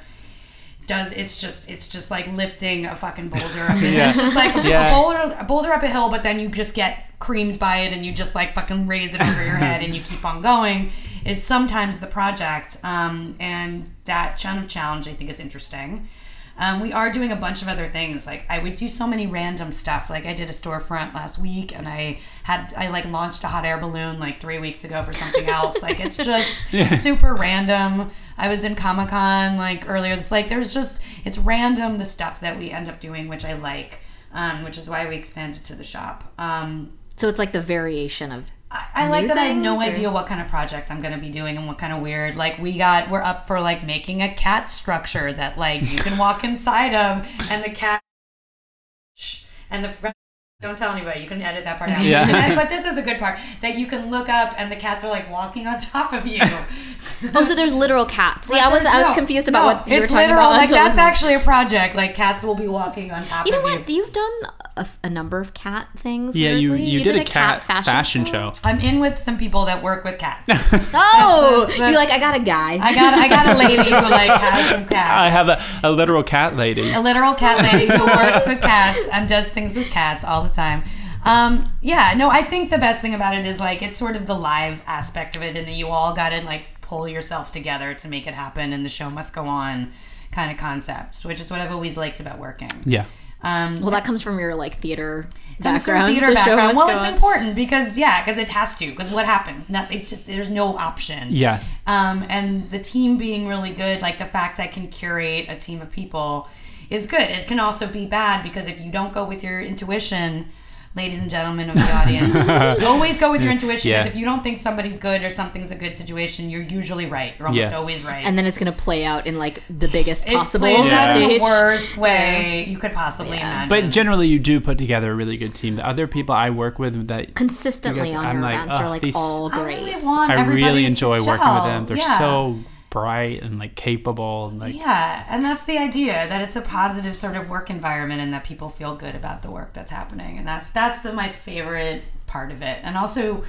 does it's just it's just like lifting a fucking boulder up [laughs] Yeah. It's just like Yeah. a boulder a boulder up a hill, but then you just get creamed by it and you just like fucking raise it over your [laughs] head and you keep on going is sometimes the project. Um, and that kind of challenge I think is interesting. Um, we are doing a bunch of other things. Like I would do so many random stuff. Like I did a storefront last week, and I had I like launched a hot air balloon like three weeks ago for something else. like it's [laughs] just super random. I was in Comic Con like earlier. It's like there's just it's random the stuff that we end up doing, which I like, um, which is why we expanded to the shop. Um, so it's like the variation of I, I like that I have no or- idea what kind of project I'm going to be doing and what kind of weird. Like we got, we're up for like making a cat structure that like you can walk [laughs] inside of, and the cat, and the friend. Don't tell anybody. You can edit that part out. Yeah. But [laughs] this is a good part that you can look up and the cats are like walking on top of you. [laughs] [laughs] oh, so there's literal cats. See, Like, I was there's I was no- confused about no, what you were talking literal, about. Like until that's actually a project. Like cats will be walking on top You know what? you. You've done a, a number of cat things. yeah, you, weirdly. you, did, a cat, fashion, show. I'm in with some people that work with cats. [laughs] Oh, [laughs] That's- you're like I got a guy. I got I got a lady who like has some cats. I have a, a literal cat lady. a literal cat lady who works with cats and does things with cats all the time. Um, yeah, no, I think the best thing about it is like it's sort of the live aspect of it, and that you all got in like pull yourself together to make it happen, and the show must go on, kind of concepts, which is what I've always liked about working. Yeah. Um, well, that comes from your like theater background. theater The background. Well, it's on. important because yeah, because it has to. Because what happens? Not, it's just there's no option. Yeah. Um, and the team being really good, like the fact I can curate a team of people is good. It can also be bad because if you don't go with your intuition, ladies and gentlemen of the audience, [laughs] always go with your intuition. Yeah. Because if you don't think somebody's good or something's a good situation, you're usually right. You're almost Yeah. always right. and then it's gonna play out in like the biggest it possible plays out in the worst way you could possibly Yeah. imagine. But generally, you do put together a really good team. The other people I work with that Consistently guys- on I'm your like, events are like these- all I great. really want I really enjoy working with them. They're Yeah. so bright and like capable and like Yeah, and that's the idea that it's a positive sort of work environment and that people feel good about the work that's happening. And that's that's the my favorite part of it. And also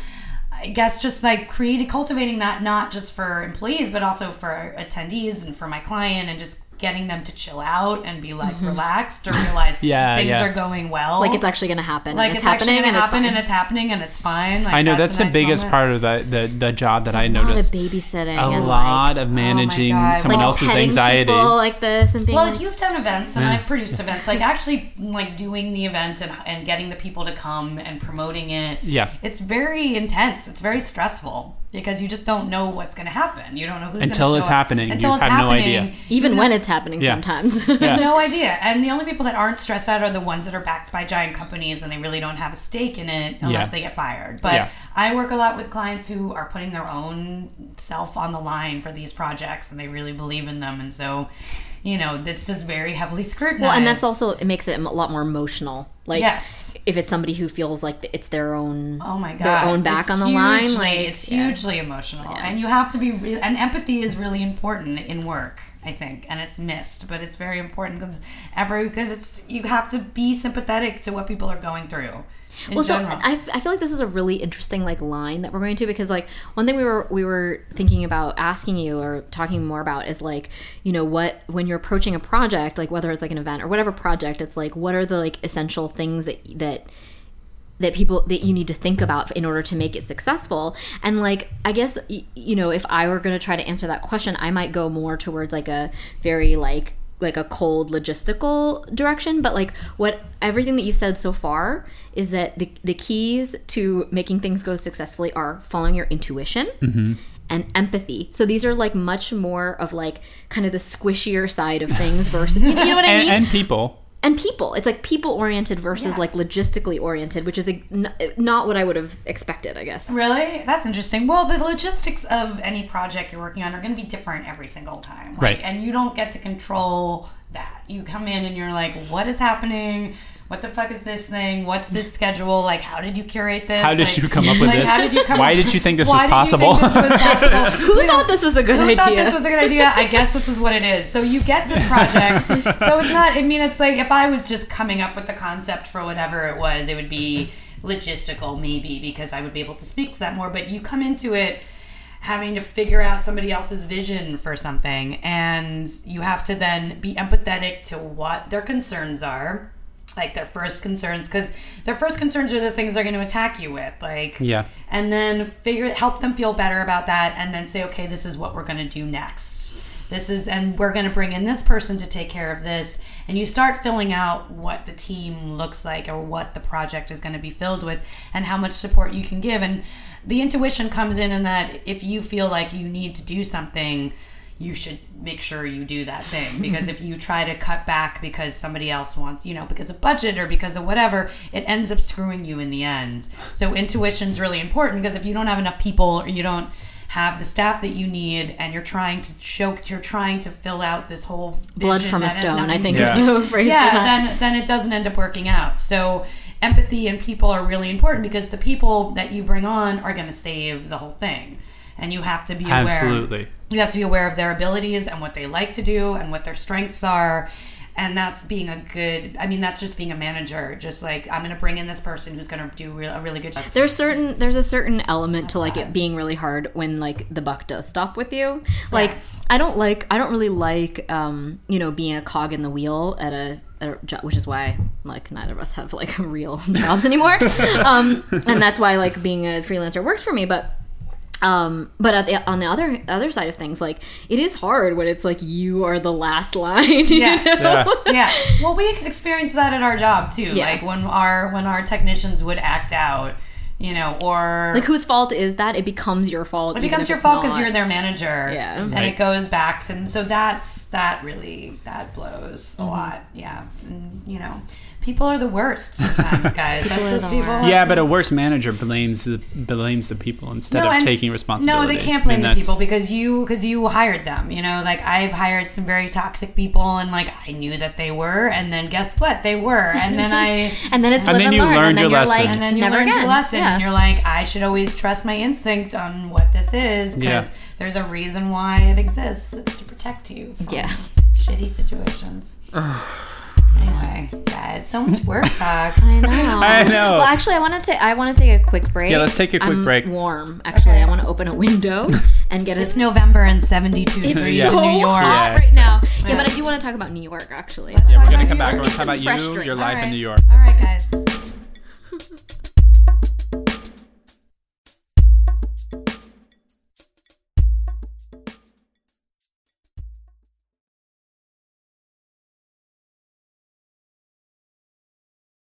I guess just like creating cultivating that not just for employees but also for attendees and for my client and just getting them to chill out and be like mm-hmm. relaxed or [laughs] realize Yeah, things yeah. are going well. Like it's actually going to happen. like and it's, it's, actually happening gonna and it's happen fine. and it's happening and it's fine. Like, I know that's, a the nice biggest moment. part of the, the the job that I a lot of noticed. babysitting A lot like, of oh managing God. someone like else's anxiety. like this and being Well, like, you've done events and Yeah. I've produced [laughs] events. Like actually, like doing the event and, and getting the people to come and promoting it. Yeah. it's very intense. It's very stressful because you just don't know what's going to happen. You don't know who's Until gonna it's show up. happening, you Until it's have no idea. even you when know- it's happening Yeah. sometimes. [laughs] Yeah. no idea. And the only people that aren't stressed out are the ones that are backed by giant companies and they really don't have a stake in it unless Yeah. they get fired. But Yeah. I work a lot with clients who are putting their own self on the line for these projects and they really believe in them. And so, you know, it's just very heavily scrutinized. well, and that's also it makes it a lot more emotional. Like Yes. if it's somebody who feels like it's their own Oh my god! their own back It's on the line, hugely- like it's yeah. hugely emotional, Yeah. and you have to be. Re- and empathy is really important in work, I think, and it's missed, but it's very important because every because it's you have to be sympathetic to what people are going through. Well so. I, I feel like this is a really interesting like line that we're going to because like one thing we were we were thinking about asking you or talking more about is like you know what when you're approaching a project like whether it's like an event or whatever project it's like what are the like essential things that that that people that you need to think about in order to make it successful and like i guess you know if i were going to try to answer that question i might go more towards like a very like like a cold logistical direction but like what everything that you've said so far is that the, the keys to making things go successfully are following your intuition mm-hmm. and empathy. So these are like much more of like kind of the squishier side of things versus you know what i and, mean? and people. And people it's like people oriented versus like logistically oriented which is like, n- not what i would have expected i guess Really? That's interesting. Well, the logistics of any project you're working on are going to be different every single time. Like, Right. And you don't get to control that. You come in and you're like, what is happening? What the fuck is this thing? What's this schedule? Like, how did you curate this? How did Like- you come up with like, this? How did you come Why up- did you think this was possible? this was [laughs] possible? who thought this was a good Who idea Who thought this was a good idea? I guess this is what it is. So you get this project. [laughs] so it's not. I mean, it's like if I was just coming up with the concept for whatever it was, it would be logistical, maybe because I would be able to speak to that more. But you come into it having to figure out somebody else's vision for something, and you have to then be empathetic to what their concerns are. Like their first concerns, because their first concerns are the things they're going to attack you with. Like, Yeah. and then figure help them feel better about that and then say okay this is what we're going to do next this is and we're going to bring in this person to take care of this and you start filling out what the team looks like or what the project is going to be filled with and how much support you can give and the intuition comes in in that if you feel like you need to do something you should make sure you do that thing [laughs] because if you try to cut back because somebody else wants, you know, because of budget or because of whatever, it ends up screwing you in the end. So intuition's really important because if you don't have enough people or you don't have the staff that you need and you're trying to show you're trying to fill out this whole blood from a stone i think Yeah. is the [laughs] phrase yeah, for that then then it doesn't end up working out. So empathy and people are really important because the people that you bring on are going to save the whole thing, and you have to be aware. Absolutely. You have to be aware of their abilities and what they like to do and what their strengths are. And that's being a good. I mean, that's just being a manager. Just like I'm going to bring in this person who's going to do real, a really good job. there's certain there's a certain element to like it being really hard when like the buck does stop with you like Yes. i don't like i don't really like um you know being a cog in the wheel at a, at a job which is why like neither of us have like [laughs] real jobs anymore [laughs] um and that's why like being a freelancer works for me but um but at the, on the other other side of things like it is hard when it's like you are the last [laughs] line Yes. know? Yeah. yeah. Well, we experienced that at our job too. Yeah. Like when our when our technicians would act out, you know, or like whose fault is that it becomes your fault It becomes your fault because you're their manager. Yeah. And Right. it goes back to, and so that's, that really, that blows Mm-hmm. a lot. Yeah. And, you know, people are the worst sometimes, [laughs] guys. That's what the people. Yeah, but a worse manager blames the blames the people instead No, of and- taking responsibility. No, they can't I mean, blame the people because you because you hired them. You know, like I've hired some very toxic people, and like I knew that they were, and then guess what? They were, and then I. [laughs] And then it's And then and you learn, learned and then your you're lesson. like, and then you learned again. your lesson, yeah. and you're like, I should always trust my instinct on what this is because Yeah. there's a reason why it exists. It's to protect you. From Yeah. Shitty situations. [sighs] [sighs] [sighs] [laughs] anyway, guys, so much work talk. [laughs] I know. I know. Well, actually, I want to take. I want to take a quick break. Yeah, let's take a quick I'm break. Warm. Actually, Okay. I want to open a window [laughs] and get it. It's it. November and 72 It's degrees Yeah. so in New York. hot Yeah. right now. Yeah, Yeah. but I do want to talk about New York. Actually, Yeah, we're gonna come back. We're gonna talk about you, your life right. in New York. All right, guys.